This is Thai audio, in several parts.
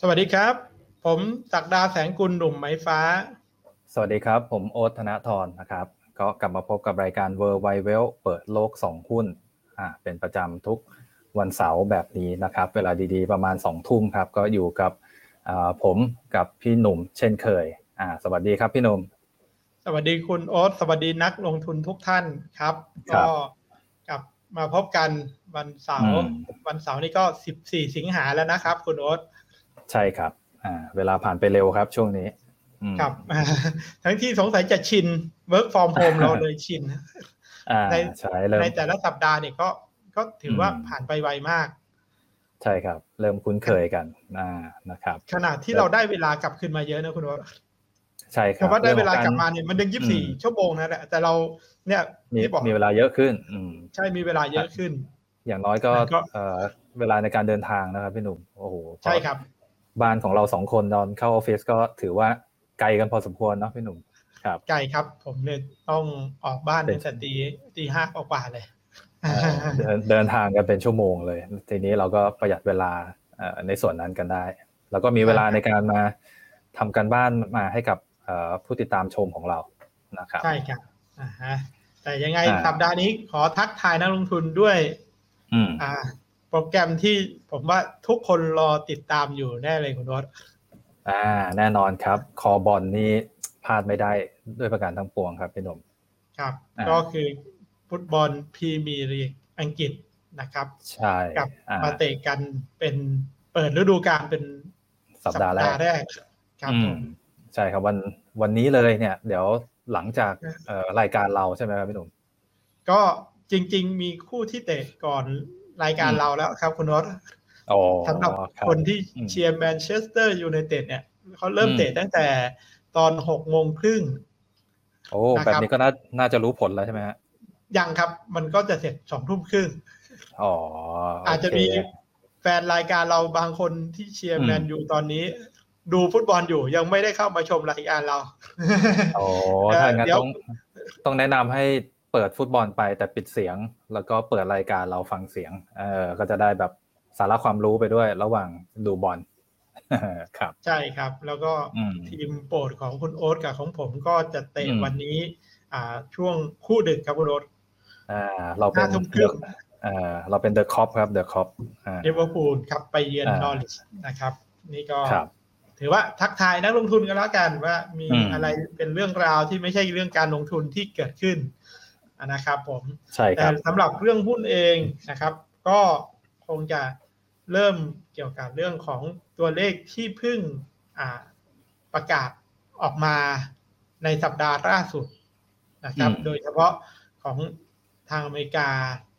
สวัสดีครับ ผมศักดาแสงกุลหนุ่มไม้ฟ้า สวัสดีครับ ผมโอ๊ตธนทรนะครับ ก็กลับมาพบกับรายการ w o r l d w i d e w e l เปิดโลก2หุ้นอ่าเป็นประจำทุกวันเสาร์แบบนี้นะครับ เวลาดีๆประมาณ2ทุ่มครับ ก็อยู่กับอ่าผมกับพี่หนุ่มเช่นเคยอ่าสวัสดีครับพี่หนุ่มสวัสดีคุณโอ๊ตสวัสดีนักลงทุนทุกท่านครับครัก็บกลับมาพบกันวันเสาร์อืมวันเสาร์นี้ก็ 14 สิงหาแล้วนะครับ คุณโอ๊ต ใช่ครับอ่าเวลาผ่านไปเร็วครับช่วงนี้อืมครับ ทั้งที่สงสัยจะชิน work from home เราเลยชินอ่าในใช่เริ่มในแต่ละสัปดาห์เนี่ยก็ก็ถือว่าอืมผ่านไปไวมาก ใช่ครับ เริ่มคุ้นเคยกันอ่านะครับขนาดที่เราได้เวลากลับคืนมาเยอะนะคุณโอ๊ตใช่คเพรับราะว่าได้เวลารื่องกขลัอบมาเนี่ยมันยังอืม24ชั่วโมงนะแหละแต่เราเนี่ยมีที่บอกมีเวลาเยอะขึ้น อืมใช่มีเวลาเยอะขึ้น อย่างน้อยก็มันก็เอ่อเวลาในการเดินทางนะครับพี่หนุ่มโอ้โหใช่ครับ บ้านของเราสองคนตอนเข้าออฟฟิศก็ถือว่าไกลกันพอสมควรเนาะพี่หนุ่มครับไกลครับ ผมเนี่ยต้องออกบ้านเป็ตั้นงแต่ตีตีห้ากว่าๆเลยเอ่อเดินเดินทางกันเป็นชั่วโมงเลย ทีนี้เราก็ประหยัดเวลาเอ่อในส่วนนั้นกันได้ แล้วก็มีเวลาในการมาทำการบ้านมาให้กับเอ่อผู้ติดตามชมของเรานะครับใช่ครับอ่าฮะแต่ยังไงอ่าสัปดาห์นี้ขอทักทายนักลงทุนด้วยอืมอ่าโป รแกรมที่ผมว่าทุกคนรอติดตามอยู่แน่เลยคุณรถอ่า แน่นอนครับ คอบอลนี่พลาดไม่ได้ด้วยประการทั้งปวงครับพี่หนุ่มครับอ่าก็คือฟุตบอลพรีเมียร์ลีกอังกฤษนะครับใช่กลับอ่ามาเตะกันเป็นเปิดฤดูกาลเป็นสัปดาห์แรกแรกครับอืผมมใช่ครับวันวันนี้เลยเนี่ย เดี๋ยวหลังจากอ่าเอ่อรายการเราใช่ไหมครับพี่หนุ่มก็จริง ๆ มีคู่ที่เตะก่อน รายการอืมเราแล้วครับคุณรถอ๋อสำหรับรับคนที่อืมเชียร์แมนเชสเตอร์ยูไนเต็ดเนี่ยเขาเริ่มอืมเตะตั้งแต่ตอนหกโมงครึ่งโอ้นะครับแบบนี้ก็น่าน่าจะรู้ผลแล้วใช่ไหมฮะยังครับ มันก็จะเสร็จสองทุ่มครึ่งอ๋ออาจจะโเคมีแฟนรายการเราบางคนที่เชียร์อืมแมนยูตอนนี้ ดูฟุตบอลอยู่ยังไม่ได้เข้ามาชมรายการเราโอ้เอ่อถ้างั้นเดี๋ยวต้องต้องแนะนำให้ เปิดฟุตบอลไปแต่ปิดเสียง แล้วก็เปิดรายการเราฟังเสียง เออก็จะได้แบบสาระความรู้ไปด้วย ระหว่างดูบอลครับ ใช่ครับ แล้วก็อืมทีมโปรดของคุณโอ๊ตกับของผมก็จะเตะอืมวันนี้ อ่า ช่วงคู่ดึกครับคุณโอ๊ตอ่า เราเป็นห้าทุ่มครึ่งเอ่อเราเป็น The Kop ครับ The Kop อ่าลิเวอร์พูลครับไปเยือนอ่านอริชนะครับ นี่ก็ครับถือว่าทักทายนักลงทุนกันแล้วกันว่ามีอืมอะไรเป็นเรื่องราวที่ไม่ใช่เรื่องการลงทุนที่เกิดขึ้น นะครับผมใช่ครับ แต่สำหรับเรื่องหุ้นเองนะครับ ก็คงจะเริ่มเกี่ยวกับเรื่องของตัวเลขที่เพิ่งอ่าประกาศออกมาในสัปดาห์ล่าสุดนะครับอืมโดยเฉพาะของทางอเมริกา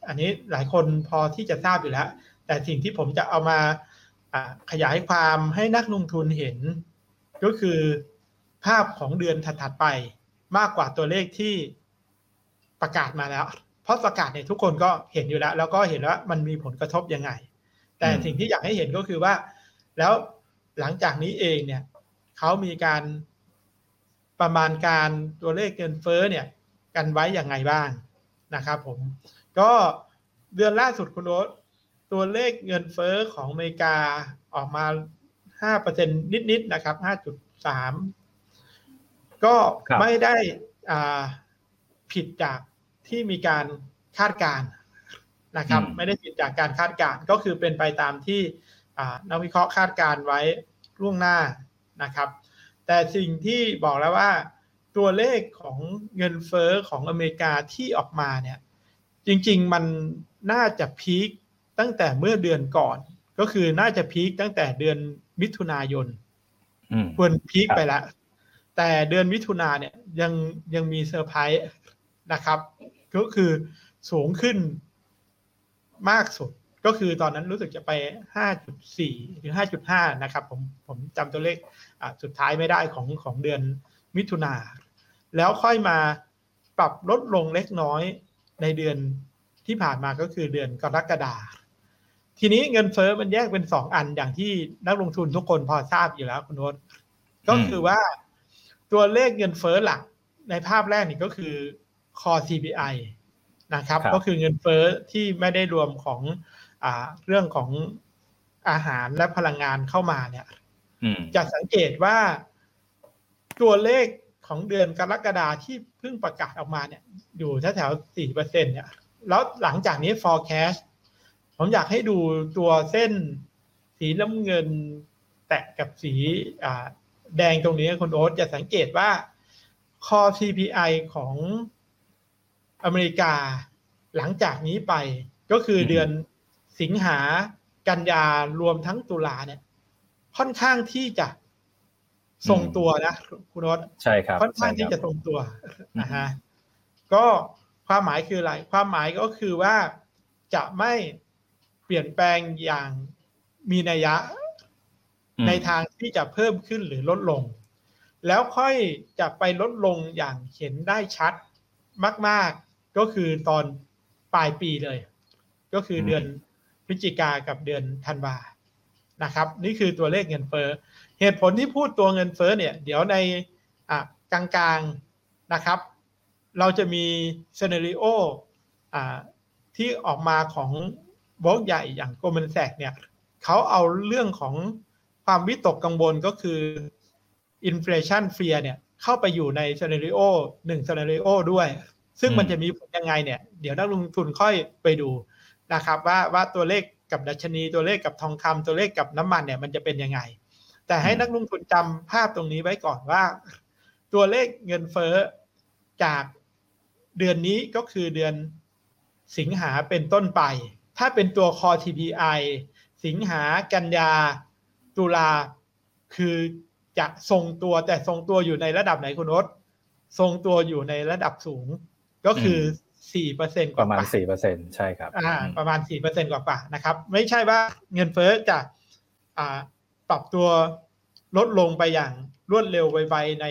อันนี้หลายคนพอที่จะทราบอยู่แล้ว แต่สิ่งที่ผมจะเอามาอ่าขยายความให้นักลงทุนเห็น ก็คือภาพของเดือนถัดๆไปมากกว่าตัวเลขที่ ประกาศมาแล้ว เพราะประกาศเนี่ยทุกคนก็เห็นอยู่แล้ว แล้วก็เห็นว่ามันมีผลกระทบยังไง แต่อืมสิ่งที่อยากให้เห็นก็คือว่า แล้วหลังจากนี้เองเนี่ยเขามีการประมาณการตัวเลขเงินเฟ้อเนี่ย กันไว้อย่างไงบ้างนะครับผม ก็เดือนล่าสุดคุณโรสตัวเลขเงินเฟ้อของอเมริกาออกมาห้าเปอร์เซ็นนิดๆนะครับห้าจุดสามก็ครับไม่ได้อ่า ผิดจากที่มีการคาดการณ์นะครับอืมไม่ได้ผิดจากการคาดการณ์ก็คือเป็นไปตามที่อ่านักวิเคราะห์คาดการณ์ไว้ล่วงหน้านะครับ แต่สิ่งที่บอกแล้วว่าตัวเลขของเงินเฟ้อของอเมริกาที่ออกมาเนี่ยจริง ๆ มันน่าจะพีคตั้งแต่เมื่อเดือนก่อน ก็คือน่าจะพีคตั้งแต่เดือนมิถุนายนอืมควรพีคครับไปแล้วแต่เดือนมิถุนาเนี่ยยังยังมีเซอร์ไพรส์ นะครับ ก็คือสูงขึ้นมากสุดก็คือตอนนั้นรู้สึกจะไป 5.4 หรือ 5.5 นะครับ ผมผมจำตัวเลขอะสุดท้ายไม่ได้ของของเดือนมิถุนาแล้วค่อยมาปรับลดลงเล็กน้อยในเดือนที่ผ่านมาก็คือเดือนกรกฎาคมทีนี้เงินเฟ้อมันแยกเป็นสองอันอย่างที่นักลงทุนทุกคนพอทราบอยู่แล้วคุณโน้ตก็คือว่าตัวเลขเงินเฟ้อหลักในภาพแรกนี่ก็คือ core CPI นะครับครับก็คือเงินเฟ้อที่ไม่ได้รวมของอ่าเรื่องของอาหารและพลังงานเข้ามาเนี่ยอืมจะสังเกตว่าตัวเลขของเดือนกรกฎาที่เพิ่งประกาศออกมาเนี่ย อยู่แถวๆสี่เปอร์เซ็นเนี่ย แล้วหลังจากนี้ forecast ผมอยากให้ดูตัวเส้นสีน้ำเงินแตะกับสีอ่าแดงตรงนี้คุณโอ๊ตจะสังเกตว่า core CPI ของ อเมริกาหลังจากนี้ไปก็คือเดือนสิงหากันยารวมทั้งตุลาเนี่ย ค่อนข้างที่จะทรงตัวนะคุณโอ๊ตใช่ครับ ค่อนข้างใช่ที่รับจะตรงตัวอืมนะฮะก็ความหมายคืออะไร ความหมายก็คือว่าจะไม่เปลี่ยนแปลงอย่างมีนัยยะอืมในทางที่จะเพิ่มขึ้นหรือลดลง แล้วค่อยจะไปลดลงอย่างเห็นได้ชัดมาก ๆ ก็คือตอนปลายปีเลย ก็คือเดือนพฤศจิกากับเดือนธันวานะครับ นี่คือตัวเลขเงินเฟ้อเหตุผลที่พูดตัวเงินเฟ้อเนี่ย เดี๋ยวในอะกลางๆนะครับ เราจะมี scenario อ่าที่ออกมาของโบรกใหญ่อย่าง Goldman Sachs เนี่ยเขาเอาเรื่องของความวิตกกังวลก็คืออินฟล t ชันเฟียเนี่ยเข้าไปอยู่ใน scenario หนึ่ง scenario ด้วย ซึ่งมันจะมีผลยังไงเนี่ยเดี๋ยวนักลงทุนค่อยไปดูนะครับว่าว่าตัวเลขกับดัชนีตัวเลขกับทองคำตัวเลขกับน้ำมันเนี่ยมันจะเป็นยังไง แต่ให้นักลงทุนจำภาพตรงนี้ไว้ก่อนว่า ตัวเลขเงินเฟ้อจากเดือนนี้ก็คือเดือนสิงหาเป็นต้นไป ถ้าเป็นตัว core TPI สิงหากันยา ตุลาคือจะทรงตัวแต่ทรงตัวอยู่ในระดับไหนคุณโอ๊ตทรงตัวอยู่ในระดับสูง ก็คือสี่เปอร์เซ็นกปว่าระมาณๆสี่เปอร์เซ็นใช่ครับอ่าอืมประมาณสี่เปอร์เซ็นกว่าๆนะครับ ไม่ใช่ว่าเงินเฟ้อจะอ่าปรับตัวลดลงไปอย่างรวดเร็วไวๆใน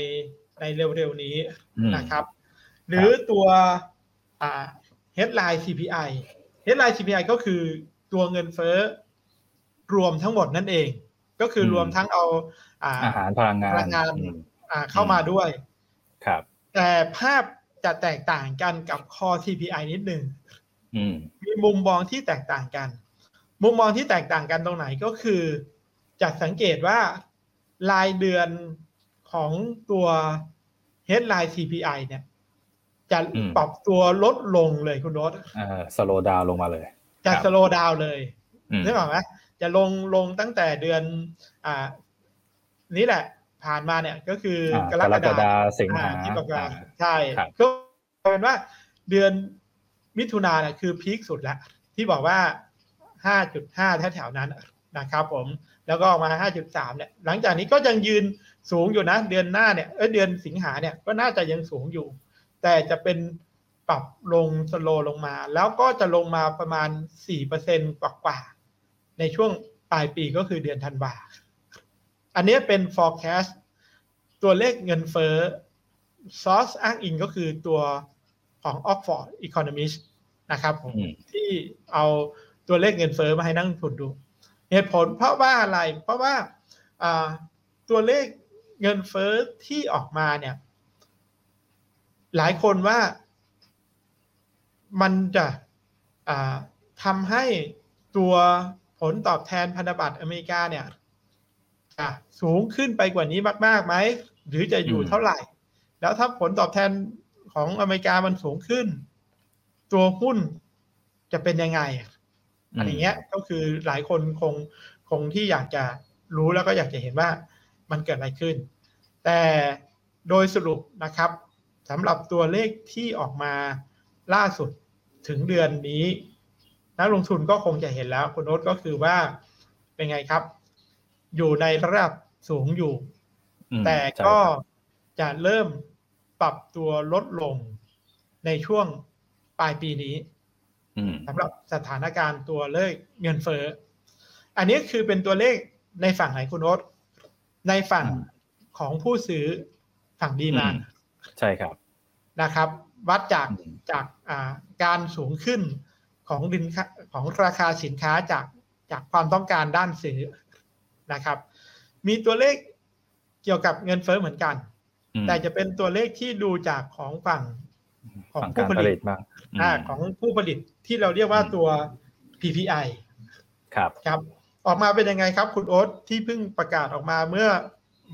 ในเร็วๆนี้อืมนะครับ หรือตัวอ่า headline CPI headline CPI ก็คือตัวเงินเฟ้อรวมทั้งหมดนั่นเอง ก็คืออมรวมทั้งเอาอ่าอาหารพลังงาพนลังงานอืมอ่าเข้ามาด้วย ครับ แต่ภาพ จะแตกต่างกันกับ core CPI นิดหนึ่งอืมมีมุมมองที่แตกต่างกัน มุมมองที่แตกต่างกันตรงไหนก็คือจะสังเกตว่ารายเดือนของตัว headline CPI เนี่ย จะอืมปรับตัวลดลงเลยคุณรถเอ่อสโลดาวลงมาเลย จะครับสโลดาวเลยอืมนึกออกไหมจะลงลงตั้งแต่เดือน อ่า นี่แหละ ผ่านมาเนี่ยก็คืออ่ากรกรกกฎาฎาสิงหาอ่ที่ประกาศอ่าใช่ครับก็เป็นว่าเดือนมิถุนาเนี่ยคือพีคสุดแล้ว ที่บอกว่า 5.5 แถวๆนั้นนะครับผมแล้วก็ออกมา 5.3 เนี่ย หลังจากนี้ก็ยังยืนสูงอยู่นะ เดือนหน้าเนี่ยเออเดือนสิงหาเนี่ยก็น่าจะยังสูงอยู่ แต่จะเป็นปรับลงสโลลงมา แล้วก็จะลงมาประมาณ 4%กว่าๆในช่วงปลายปีก็คือเดือนธันวา อันนี้เป็น forecast ตัวเลขเงินเฟ้อ source อ้างอิงก็คือตัวของ Oxford Economist นะครับผมอืมที่เอาตัวเลขเงินเฟ้อมาให้นักลงทุนดูเหตุผลเพราะว่าอะไร เพราะว่าอ่าตัวเลขเงินเฟ้อที่ออกมาเนี่ย หลายคนว่ามันจะอ่าทำให้ตัวผลตอบแทนพันธบัตรอเมริกาเนี่ย จะสูงขึ้นไปกว่านี้มากๆไหมหรือจะอยู่อืมเท่าไหร่ แล้วถ้าผลตอบแทนของอเมริกามันสูงขึ้น ตัวหุ้นจะเป็นยังไงอะไรเงี้ยก็คือหลายคนคงคงที่อยากจะรู้แล้วก็อยากจะเห็นว่ามันเกิดอะไรขึ้น แต่โดยสรุปนะครับสำหรับตัวเลขที่ออกมาล่าสุดถึงเดือนนี้นักลงทุนก็คงจะเห็นแล้วคุณโน้ตก็คือว่าเป็นไงครับ อยู่ในระดับสูงอยู่อืมแต่ใช่ก็ครับจะเริ่มปรับตัวลดลงในช่วงปลายปีนี้อืมสำหรับสถานการณ์ตัวเลขเงินเฟ้อ อันนี้คือเป็นตัวเลขในฝั่งไหนคุณโอ๊ตในฝั่งอืมของผู้ซื้อฝั่งดีมานอืมใช่ครับนะครับ วัดจากอืมจากอ่าการสูงขึ้นของดินค้าของราคาสินค้าจากจากความต้องการด้านซื้อ นะครับ มีตัวเลขเกี่ยวกับเงินเฟ้อเหมือนกันอืมแต่จะเป็นตัวเลขที่ดูจากของฝั่งของฝั่งผู้การผผลิลิตตบ้างมอ่าของผู้ผลิตที่เราเรียกว่าตัว PPI ครับครับ ออกมาเป็นยังไงครับ คุณโอ๊ตที่เพิ่งประกาศออกมาเมื่อ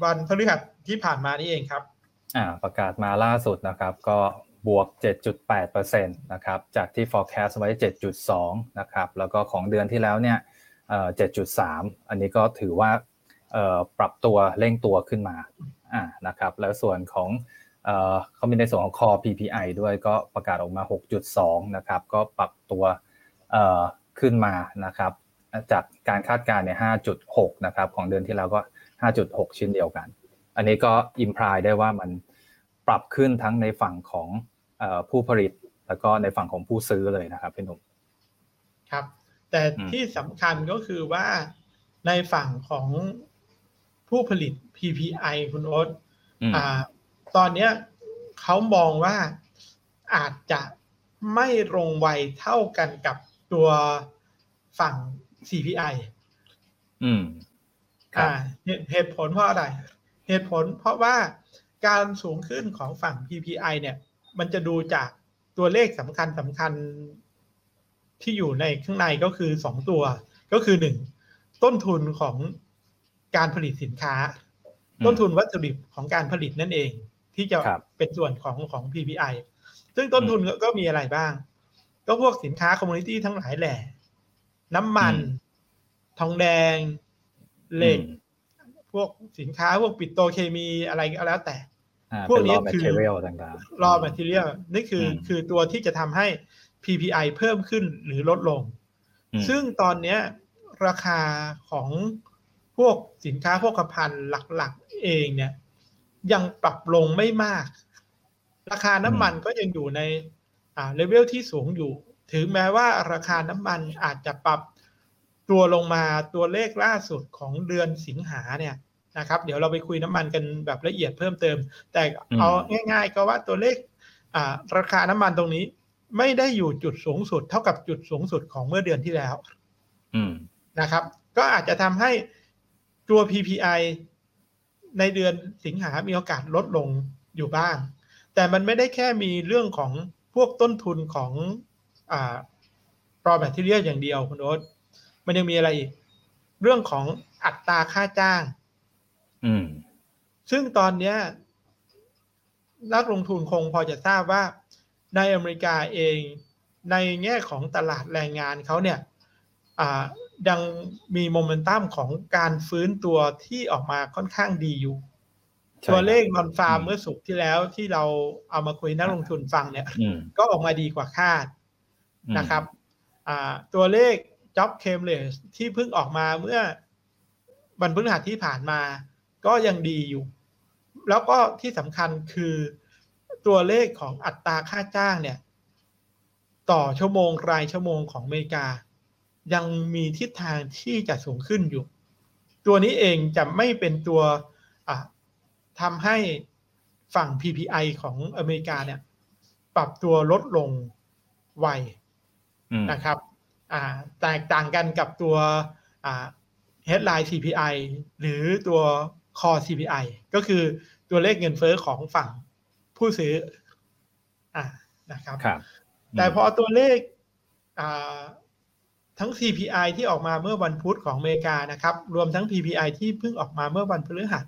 วันพฤหัสที่ผ่านมานี่เองครับอ่าประกาศมาล่าสุดนะครับ ก็บวก 7.8%นะครับ จากที่ forecast ไว้ 7.2 นะครับ แล้วก็ของเดือนที่แล้วเนี่ยเอ่อ 7.3 อันนี้ก็ถือว่าเอ่อปรับตัวเร่งตัวขึ้นมาอ่านะครับแล้วส่วนของเอ่อเขามีในส่วนของ core PPI ด้วยก็ประกาศออกมา 6.2 นะครับก็ปรับตัวเอ่อขึ้นมานะครับจากการคาดการณ์เนี่ย5.6 นะครับของเดือนที่แล้วก็ 5.6ชิ้นเดียวกัน อันนี้ก็อิมพลายได้ว่ามันปรับขึ้นทั้งในฝั่งของผู้ผลิต แล้วก็ในฝั่งของผู้ซื้อเลยนะครับพี่หนุ่มครับ แต่อืมที่สำคัญก็คือว่าในฝั่งของผู้ผลิต PPI คุณโอ๊ตอืมอ่าตอนเนี้ยเขามองว่าอาจจะไม่ลงไวเท่ากันกับตัวฝั่ง CPI อืมครับอ่าเหตุเหตุผลเพราะอะไร เหตุผลเพราะว่าการสูงขึ้นของฝั่ง PPI เนี่ย มันจะดูจากตัวเลขสำคัญสำคัญ ที่อยู่ในข้างในก็คือสองตัวก็คือหนึ่งต้นทุนของการผลิตสินค้าอืมต้นทุนวัตถุดิบของการผลิตนั่นเอง ที่จะครับเป็นส่วนของของ PPI ซึ่งต้นทุนก็ก็มีอะไรบ้าง ก็พวกสินค้าคอมมูนิตี้ทั้งหลายแหล่ น้ำมัน ทองแดง เหล็ก พวกสินค้าพวกปิโตรเคมีอะไรก็แล้วแต่อ่าพวกเป็นนี้ raw คือ material ต่างๆ raw material นี่คืออมคือตัวที่จะทำให้ PPI เพิ่มขึ้นหรือลดลงอืมซึ่งตอนเนี้ยราคาของพวกสินค้าพวกภัณฑ์หลักๆเองเนี่ย ยังปรับลงไม่มาก ราคาน้ำมันก็ยังอยู่ในอ่าเลเวลที่สูงอยู่ ถึงแม้ว่าราคาน้ำมันอาจจะปรับตัวลงมาตัวเลขล่าสุดของเดือนสิงหาเนี่ยนะครับ เดี๋ยวเราไปคุยน้ำมันกันแบบละเอียดเพิ่มเติม แต่เอาง่าย ๆ ก็ว่าตัวเลขอ่าราคาน้ำมันตรงนี้ ไม่ได้อยู่จุดสูงสุดเท่ากับจุดสูงสุดของเมื่อเดือนที่แล้ว อืมนะครับ ก็อาจจะทำให้ตัว PPI ในเดือนสิงหามีโอกาสลดลงอยู่บ้าง แต่มันไม่ได้แค่มีเรื่องของพวกต้นทุนของอ่า raw material อย่างเดียวคุณโอ๊ตมันยังมีอะไรอีก เรื่องของอัตราค่าจ้าง อืม ซึ่งตอนเนี้ยนักลงทุนคงพอจะทราบว่า ในอเมริกาเองในแง่ของตลาดแรงงานเขาเนี่ยอ่ายังมีโมเมนตัมของการฟื้นตัวที่ออกมาค่อนข้างดีอยู่ใช่ตัวเลขนอนฟาร์มอืมเมื่อสุกร์ที่แล้วที่เราเอามาคุยนักลงทุนฟังเนี่ยอืมก็ออกมาดีกว่าคาดอืมนะครับอ่าตัวเลข job claimless ที่เพิ่งออกมาเมื่อวันพฤหัสที่ผ่านมา ก็ยังดีอยู่ แล้วก็ที่สำคัญคือ ตัวเลขของอัตราค่าจ้างเนี่ย ต่อชั่วโมงรายชั่วโมงของอเมริกา ยังมีทิศทางที่จะสูงขึ้นอยู่ ตัวนี้เองจะไม่เป็นตัวอะทำให้ฝั่ง PPI ของอเมริกาเนี่ย ปรับตัวลดลงไวอืมนะครับอ่าแตกต่างกันกับตัวอ่า headline CPI หรือตัว core CPI ก็คือตัวเลขเงินเฟ้อของฝั่ง ผู้ซื้อ อ่านะครับครับแต่พอตัวเลขอ่าทั้ง CPI ที่ออกมาเมื่อวันพุธของอเมริกานะครับ รวมทั้ง PPI ที่เพิ่งออกมาเมื่อวันพฤหัส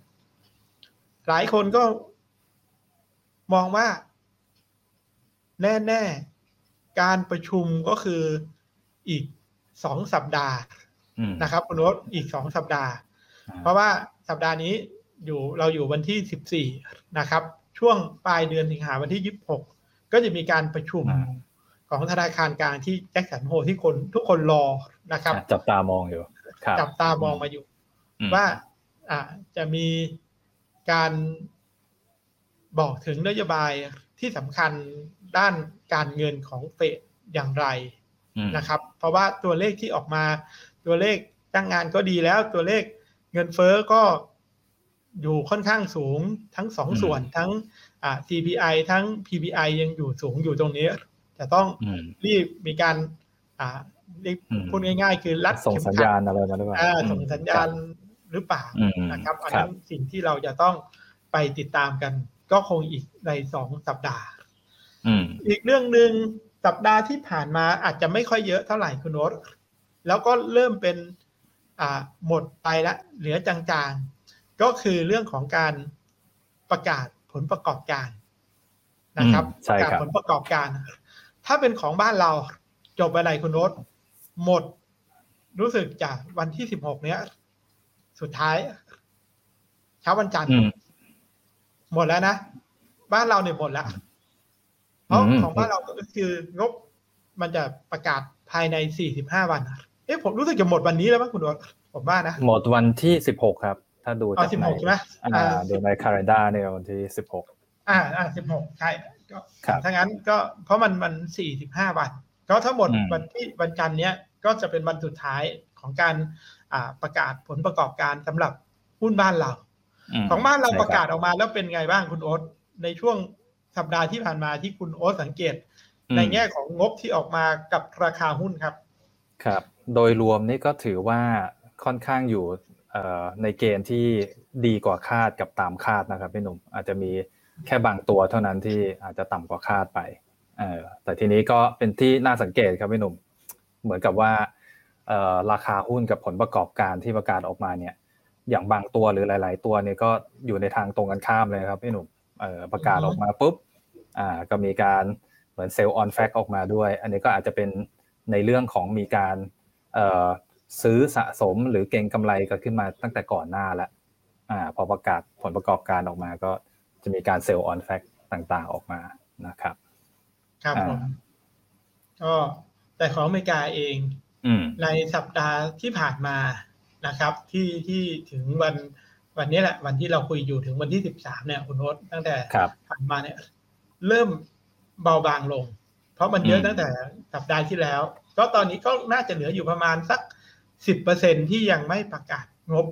หลายคนก็มองว่า แน่ๆ การประชุมก็คืออีกสองสัปดาห์อืมนะครับคุณโน้ตอีกสองสัปดาห์อ่าเพราะว่าสัปดาห์นี้อยู่เราอยู่วันที่สิบสี่นะครับ ช่วงปลายเดือนสิงหาวันที่ยี่สิบหกก็จะมีการประชุมอ่าของธนาคารกลางที่แจ็คสันโฮที่คนทุกคนรอนะครับอะจับตามองอยู่ครับจับตามองมาอยู่อืมว่าอ่าจะมีการบอกถึงนโยบายที่สำคัญด้านการเงินของเฟดอย่างไรอืมนะครับ เพราะว่าตัวเลขที่ออกมาตัวเลขจ้างงานก็ดีแล้วตัวเลขเงินเฟ้อก็ อยู่ค่อนข้างสูงทั้งสองอืมส่วนทั้งอ่า CPI ทั้ง PPI ยังอยู่สูงอยู่ตรงนี้ จะต้องอืมรีบมีการอ่าเรียกอืมพูดง่ายๆ คือรัดส่งเข็มสัญขัดญาณอะไรมาหรือเปล่าอ่าอืมส่งสัญญาณหรือเปล่าอืมนะครับอันครันั้บนสิ่งที่เราจะต้องไปติดตามกัน ก็คงอีกในสองสัปดาห์อืมอีกเรื่องหนึ่งสัปดาห์ที่ผ่านมาอาจจะไม่ค่อยเยอะเท่าไหร่คุณโนตแล้วก็เริ่มเป็นอ่าหมดไปละเหลือจางๆ ก็คือเรื่องของการประกาศผลประกอบการนะครับอืมปใช่ระกาศครับผลประกอบการ ถ้าเป็นของบ้านเราจบอะไรคุณโน้ตหมด รู้สึกจากวันที่สิบหกเนี้ย สุดท้ายเช้าวันจันทร์อืมหมดแล้วนะ บ้านเราเนี่ยหมดแล้วเพราะอืมของบ้านเราก็คืองบมันจะประกาศภายในสี่สิบห้าวัน เอ๊ะผมรู้สึกจะหมดวันนี้แล้วมั้งคุณโดนผมว่านะ หมดวันที่สิบหกครับ ถ้าดูเอาจากสิบในหกใช่ไหมอ่าดูในคาล endar เนี่ยวันที่สิบหกอ่าอ่าสิบหกใช่ก็ครับถ้างั้นก็เพราะมันมันสี่สิบห้าวันก็ถ้าหมดอืมวันที่วันจันทร์เนี้ยก็จะเป็นวันสุดท้ายของการอ่าประกาศผลประกอบการสำหรับหุ้นบ้านเรามของบ้านเราใช่คบประกาศออกมาแล้วเป็นไงบ้างคุณโอ๊ตในช่วงสัปดาห์ที่ผ่านมาที่คุณโอ๊ตสังเกต ในแง่ของงบที่ออกมากับราคาหุ้นครับ ครับ โดยรวมนี่ก็ถือว่าค่อนข้างอยู่เอ่อ ในเกณฑ์ที่ดีกว่าคาดกับตามคาดนะครับพี่หนุ่มอาจจะมีแค่บางตัวเท่านั้นที่อาจจะต่ำกว่าคาดไปเออแต่ทีนี้ก็เป็นที่น่าสังเกตครับพี่หนุ่ม เหมือนกับว่าราคาหุ้นกับผลประกอบการที่ประกาศออกมาเนี่ย อย่างบางตัวหรือหลาย ๆ ตัวเนี่ยก็อยู่ในทางตรงกันข้ามเลยครับพี่หนุ่มประกาศออกมาปุ๊บอ่าก็มีการเหมือน sell on fact ออกมาด้วย อันนี้ก็อาจจะเป็นในเรื่องของมีการ ซื้อสะสมหรือเก็งกำไรกันขึ้นมาตั้งแต่ก่อนหน้าแล้วอ่าพอประกาศผลประกอบการออกมาก็จะมีการ sell on fact ต่างๆออกมานะครับ ครับผมอ่าก็แต่ของอเมริกาเองอืมในสัปดาห์ที่ผ่านมานะครับ ที่ที่ถึงวันวันนี้แหละ วันที่เราคุยอยู่ถึงวันที่สิบสามเนี่ยคุณโน้ตตั้งแต่ครับผ่านมาเนี่ย เริ่มเบาบางลง เพราะมันเยอะอืมตั้งแต่สัปดาห์ที่แล้ว ก็ตอนนี้ก็น่าจะเหลืออยู่ประมาณสัก สิบเปอร์เซ็นที่ยังไม่ประกาศงบ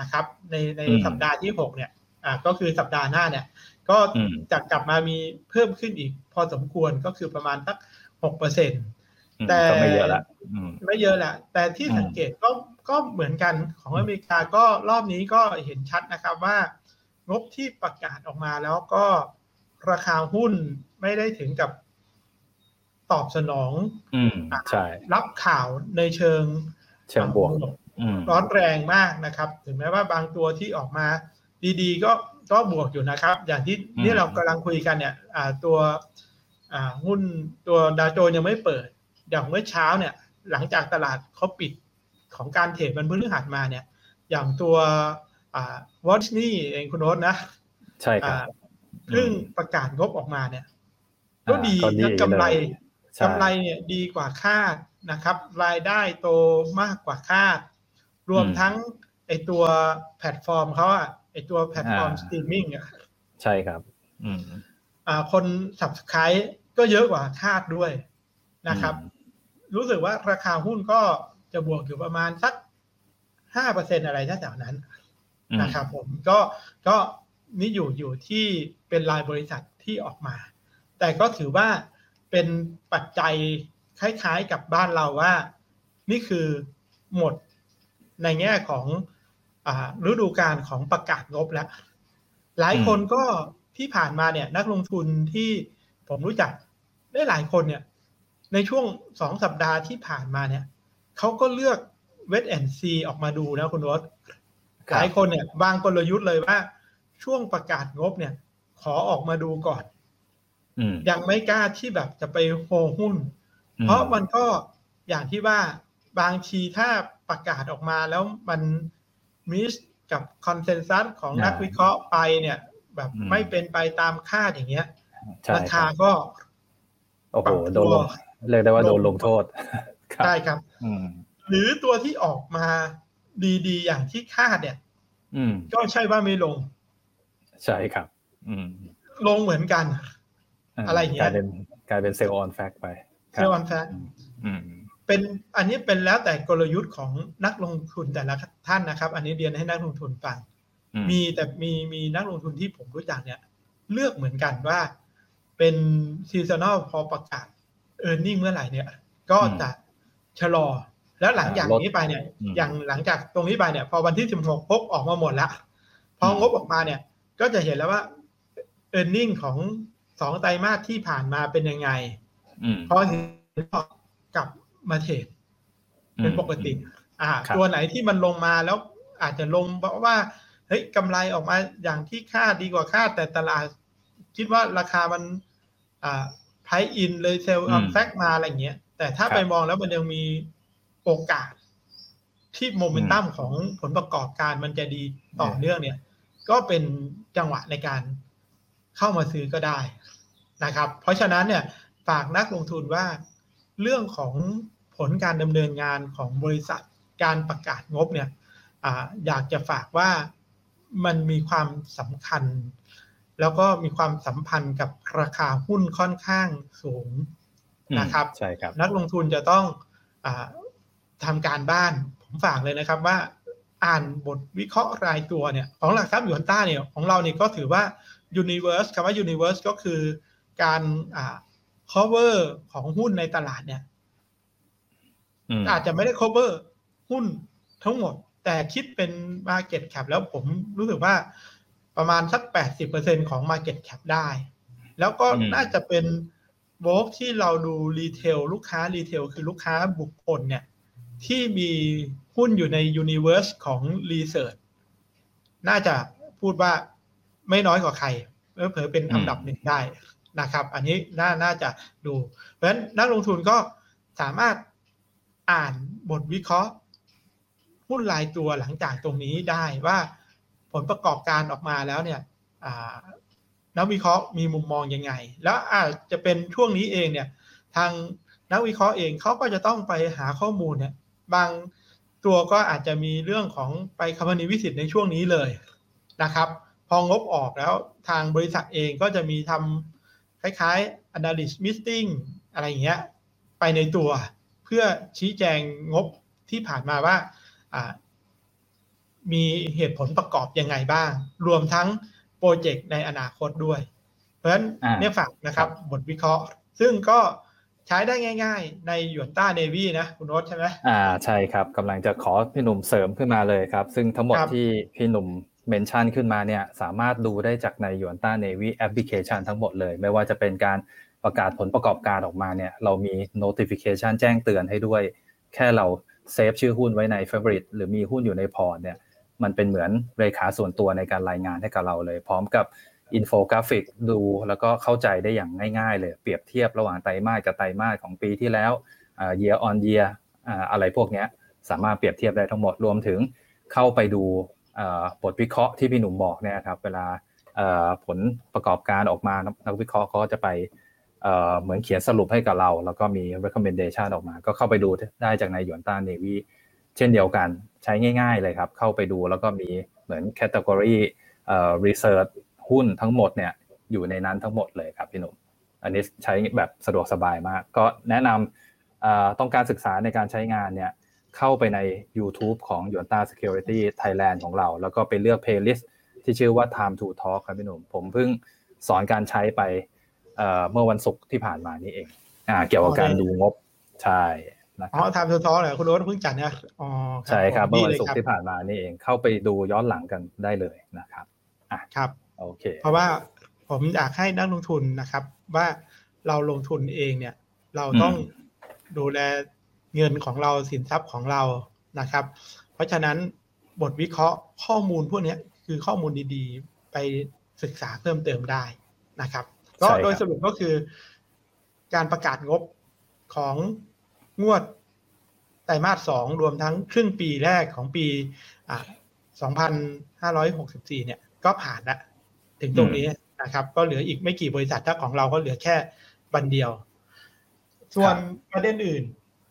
นะครับ ในในสัปดาห์ที่หกเนี่ยอ่าก็คือสัปดาห์หน้าเนี่ย ก็อืมจะกลับมามีเพิ่มขึ้นอีก พอสมควรก็คือประมาณสักหกเปอร์เซ็นอืมแต่ก็ไม่เยอะละอืมไม่เยอะแหละแต่ที่อืมสังเกตก็ก็เหมือนกันของอเมริกาก็รอบนี้ก็เห็นชัดนะครับว่างบที่ประกาศออกมาแล้วก็ราคาหุ้นไม่ได้ถึงกับตอบสนองอืมใช่รับข่าวในเชิง เชิงบวกอืมร้อนแรงมากนะครับ ถึงแม้ว่าบางตัวที่ออกมา ดีๆ ก็ก็บวกอยู่นะครับ อย่างที่อืมนี่เรากำลังคุยกันเนี่ยอ่าตัวอ่าหุ้นตัวดาวโจนส์ยังไม่เปิด อย่างเมื่อเช้าเนี่ย หลังจากตลาดเขาปิดของการเทรดวันพฤหัสมาเนี่ย อย่างตัวอ่าวอชนี่เองคุณโน้ตนะ ใช่ครับอ่าเพิ่งประกาศงบออกมาเนี่ย ก็ดีอ่าก็ดีนะกำไรเลยใช่กำไรเนี่ยดีกว่าคาด นะครับ รายได้โตมากกว่าคาด รวมอืมทั้งไอตัวแพลตฟอร์มเขาอะไอตัวแพลตฟอร์มอ่าสตรีมมิ่งอะใช่ครับ อืมอ่า คน subscribe ก็เยอะกว่าคาดด้วยนะครับ รู้สึกว่าราคาหุ้นก็จะบวกอยู่ประมาณสักห้าเปอร์เซ็นอะไรแถวๆนั้นอืมนะครับผมก็ก็นี่อยู่อยู่ที่เป็นรายบริษัทที่ออกมา แต่ก็ถือว่าเป็นปัจจัย คล้ายๆกับบ้านเราว่า นี่คือหมดในแง่ของอ่าฤดูการของประกาศงบแล้ว หลายคนก็ที่ผ่านมาเนี่ย นักลงทุนที่ผมรู้จักได้หลายคนเนี่ย ในช่วงสองสัปดาห์ที่ผ่านมาเนี่ยเขาก็เลือกเวทแอนซีออกมาดูนะคุณรสครับหลายคนเนี่ยวางกลยุทธ์เลยว่า ช่วงประกาศงบเนี่ย ขอออกมาดูก่อนอืมยังไม่กล้าที่แบบจะไปโฮหุ้นอื เพราะมันก็อย่างที่ว่าบางทีถ้าประกาศออกมาแล้วมันมิสกับคอนเซนแซสของนักวิเคราะห์ไปเนี่ย แบบไม่เป็นไปตามคาดอย่างเงี้ยใช่ราคคารับก็โอ้โหปรับตัวโดนลงเรียกได้ว่าโดนลงโทษครับได้ครับอืมหรือตัวที่ออกมาดีๆ อย่างที่คาดเนี่ยอืมก็ใช่ว่าไม่ลง ใช่ครับอืมลงเหมือนกัน อะไรอย่างเงี้ยกลายเป็นกลายเป็น sell on fact ไปครับ sell on fact อืมเป็นอันนี้เป็นแล้วแต่กลยุทธ์ของนักลงทุนแต่ละท่านนะครับ อันนี้เรียนให้นักลงทุนฟังอืมมีแต่มีมีนักลงทุนที่ผมรู้จักเนี่ย เลือกเหมือนกันว่าเป็น seasonal พอประกาศ earning เมื่อไหร่เนี่ย ก็จะชะลอ แล้วหลังจากนี้ไปเนี่ย อย่างหลังจากตรงนี้ไปเนี่ย พอวันที่สิบหกปุ๊บออกมาหมดละพองบออกมาเนี่ย ก็จะเห็นแล้วว่าเออร์เน็งของสองไตรมาสที่ผ่านมาเป็นยังไง อืมพอเห็นก็กลับมาเทรดเป็นปกติ อ่าครับตัวไหนที่มันลงมาแล้วอาจจะลงเพราะว่าเฮ้ยกำไรออกมาอย่างที่คาดดีกว่าคาดแต่ตลาดคิดว่าราคามัน อ่าไพอินเลยเซลล์อืมแฟกมาอะไรอย่างเงี้ย แต่ถ้าครับไปมองแล้วมันยังมีโอกาส ที่โมเมนตัมของผลประกอบการมันจะดีต่อเนื่องเนี่ย ก็เป็นจังหวะในการเข้ามาซื้อก็ได้นะครับ เพราะฉะนั้นเนี่ย ฝากนักลงทุนว่า เรื่องของผลการดำเนินงานของบริษัทการประกาศงบเนี่ยอาอยากจะฝากว่ามันมีความสำคัญ แล้วก็มีความสัมพันธ์กับราคาหุ้นค่อนข้างสูงนะครับใช่ครับ นักลงทุนจะต้องอาทำการบ้าน ผมฝากเลยนะครับว่าอ่านบทวิเคราะห์รายตัวเนี่ยของหลักทรัพย์หยวนต้าเนี่ยของเราเนี่ยก็ถือว่า universe คำว่า universe ก็คือการอ่า cover ของหุ้นในตลาดเนี่ยอืมอาจจะไม่ได้ cover หุ้นทั้งหมด แต่คิดเป็น market cap แล้วผมรู้สึกว่าประมาณสัก 80%ของ market cap ได้ แล้วก็อืมน่าจะเป็นโบรกที่เราดู retail ลูกค้า retail คือลูกค้าบุคคลเนี่ย ที่มีหุ้นอยู่ใน universe ของ research น่าจะพูดว่าไม่น้อยกว่าใครเผลอๆเป็นอันดับหนึ่งได้ นะครับ อันนี้น่าน่าจะดู เพราะฉะนั้นนักลงทุนก็สามารถอ่านบทวิเคราะห์หุ้นรายตัวหลังจากตรงนี้ได้ว่าผลประกอบการออกมาแล้วเนี่ยนักวิเคราะห์มีมุมมองยังไง แล้วอาจจะเป็นช่วงนี้เองเนี่ยทางนักวิเคราะห์เองเขาก็จะต้องไปหาข้อมูลเนี่ยบางตัวก็อาจจะมีเรื่องของไปคำนิวิสิตในช่วงนี้เลยนะครับ พองบออกแล้วทางบริษัทเองก็จะมีทำ คล้ายๆ analyst meeting อะไรอย่างเงี้ยไปในตัวเพื่อชี้แจงงบที่ผ่านมาว่าอ่ามีเหตุผลประกอบยังไงบ้าง รวมทั้งโปรเจกต์ในอนาคตด้วย เพราะฉะนั้นอ่าเนี่ยฝากนะครับบทวิเคราะห์ ซึ่งก็ใช้ได้ง่ายๆ ใน Yuanta Navi นะ คุณโอ๊ตใช่ไหมอ่าใช่ครับกำลังจะขอพี่หนุ่มเสริมขึ้นมาเลยครับ ซึ่งทั้งหมดครับที่พี่หนุ่ม mention ขึ้นมาเนี่ยสามารถดูได้จากใน Yuanta Navi แอปพลิเคชันทั้งหมดเลย ไม่ว่าจะเป็นการประกาศผลประกอบการออกมาเนี่ยเรามี notification แจ้งเตือนให้ด้วย แค่เรา save ชื่อหุ้นไว้ใน favorite หรือมีหุ้นอยู่ในพอร์ตเนี่ยมันเป็นเหมือนเลขาส่วนตัวในการรายงานให้กับเราเลย พร้อมกับอินโฟกราฟิกดูแล้วก็เข้าใจได้อย่างง่ายๆ เลยเปรียบเทียบระหว่างไตรมาสกับไตรมาสของปีที่แล้วอ่า year on year อ่าอะไรพวกเนี้ยสามารถเปรียบเทียบได้ทั้งหมดรวมถึงเข้าไปดู บทวิเคราะห์ที่พี่หนุ่มบอกเนี่ยครับ เวลาผลประกอบการออกมานักวิเคราะห์เขาก็จะไปเหมือนเขียนสรุปให้กับเรา แล้วก็มี recommendation ออกมา ก็เข้าไปดูได้จากในหยวนต้าเนวีเช่นเดียวกันใช้ง่าย ๆเลยครับ เข้าไปดูแล้วก็มีเหมือน category เอ่อ research หุ้นทั้งหมดเนี่ยอยู่ในนั้นทั้งหมดเลยครับพี่หนุ่มอันนี้ใช้แบบสะดวกสบายมาก ก็แนะนำต้องการศึกษาในการใช้งานเนี่ย เข้าไปใน YouTube ของ y o n t a Security Thailand ของเรา แล้วก็ไปเลือก playlist ที่ชื่อว่า Time to Talk ครับพี่หนุ่ม ผมเพิ่งสอนการใช้ไปเอ่อเมื่อวันศุกร์ที่ผ่านมานี่เอง อ่า เกี่ยวกับการดูงบใช่นะคอ๋อรับทำทูทอเหรอคุณโน้ตเพิ่งจัดนะอ๋อใช่ครับผมเมื่อวันดีศุกลยร์ที่ผ่านมานี่เอง เข้าไปดูย้อนหลังกันได้เลยนะครับครับโอเค เพราะว่าผมอยากให้นักลงทุนนะครับ ว่าเราลงทุนเองเนี่ย เราต้องอืมดูแล เงินของเราสินทรัพย์ของเรานะครับ เพราะฉะนั้นบทวิเคราะห์ข้อมูลพวกนี้คือข้อมูลดีๆ ไปศึกษาเพิ่มเติมได้นะครับก็โดยสรุปก็คือ การประกาศงบของงวดไตรมาสสองรวมทั้งครึ่งปีแรกของปีอ่า2,564 เนี่ย ก็ผ่านละถึงตรงนี้นะครับ ก็เหลืออีกไม่กี่บริษัทถ้าของเราก็เหลือแค่บันเดียว ส่วนประเด็นอื่น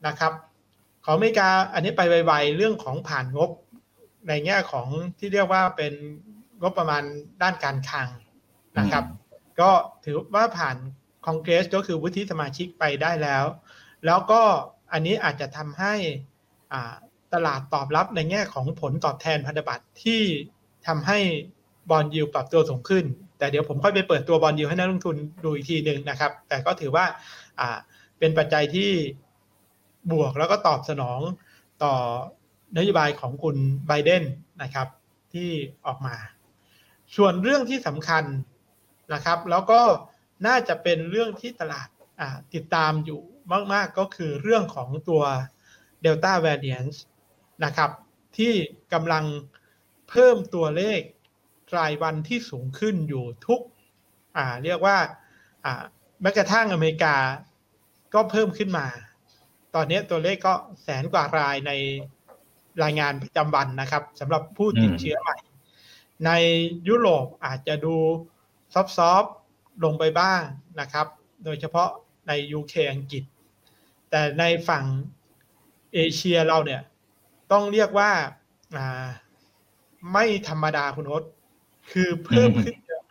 นะครับ ของอเมริกาอันนี้ไปไวๆเรื่องของผ่านงบในแง่ของที่เรียกว่าเป็นงบประมาณด้านการคลังนะครับ ก็ถือว่าผ่านคอนเกรสก็คือวุฒิสมาชิกไปได้แล้ว แล้วก็อันนี้อาจจะทำให้อ่าตลาดตอบรับในแง่ของผลตอบแทนพันธบัตรที่ทำให้บอลยิวปรับตัวสูงขึ้น แต่เดี๋ยวผมค่อยไปเปิดตัวบอลยิวให้นักลงทุนดูอีกทีหนึ่งนะครับ แต่ก็ถือว่าเป็นปัจจัยที่ บวกแล้วก็ตอบสนองต่อนโยบายของคุณไบเดนนะครับที่ออกมา ส่วนเรื่องที่สำคัญนะครับ แล้วก็น่าจะเป็นเรื่องที่ตลาดติดตามอยู่มาก ๆ ก็คือเรื่องของตัว Delta Variant นะครับ ที่กำลังเพิ่มตัวเลขรายวันที่สูงขึ้นอยู่ทุกเรียกว่าแม้กระทั่งอเมริกาก็เพิ่มขึ้นมา ตอนนี้ตัวเลขก็แสนกว่ารายในรายงานประจำวันนะครับสำหรับผู้ติดเชื้อใหม่ ในยุโรปอาจจะดูซอฟๆลงไปบ้างนะครับ โดยเฉพาะใน UK อังกฤษ แต่ในฝั่งเอเชียเราเนี่ยต้องเรียกว่าอ่าไม่ธรรมดาคุณโอ๊ตคือเพิ่มขึ้นเยอะ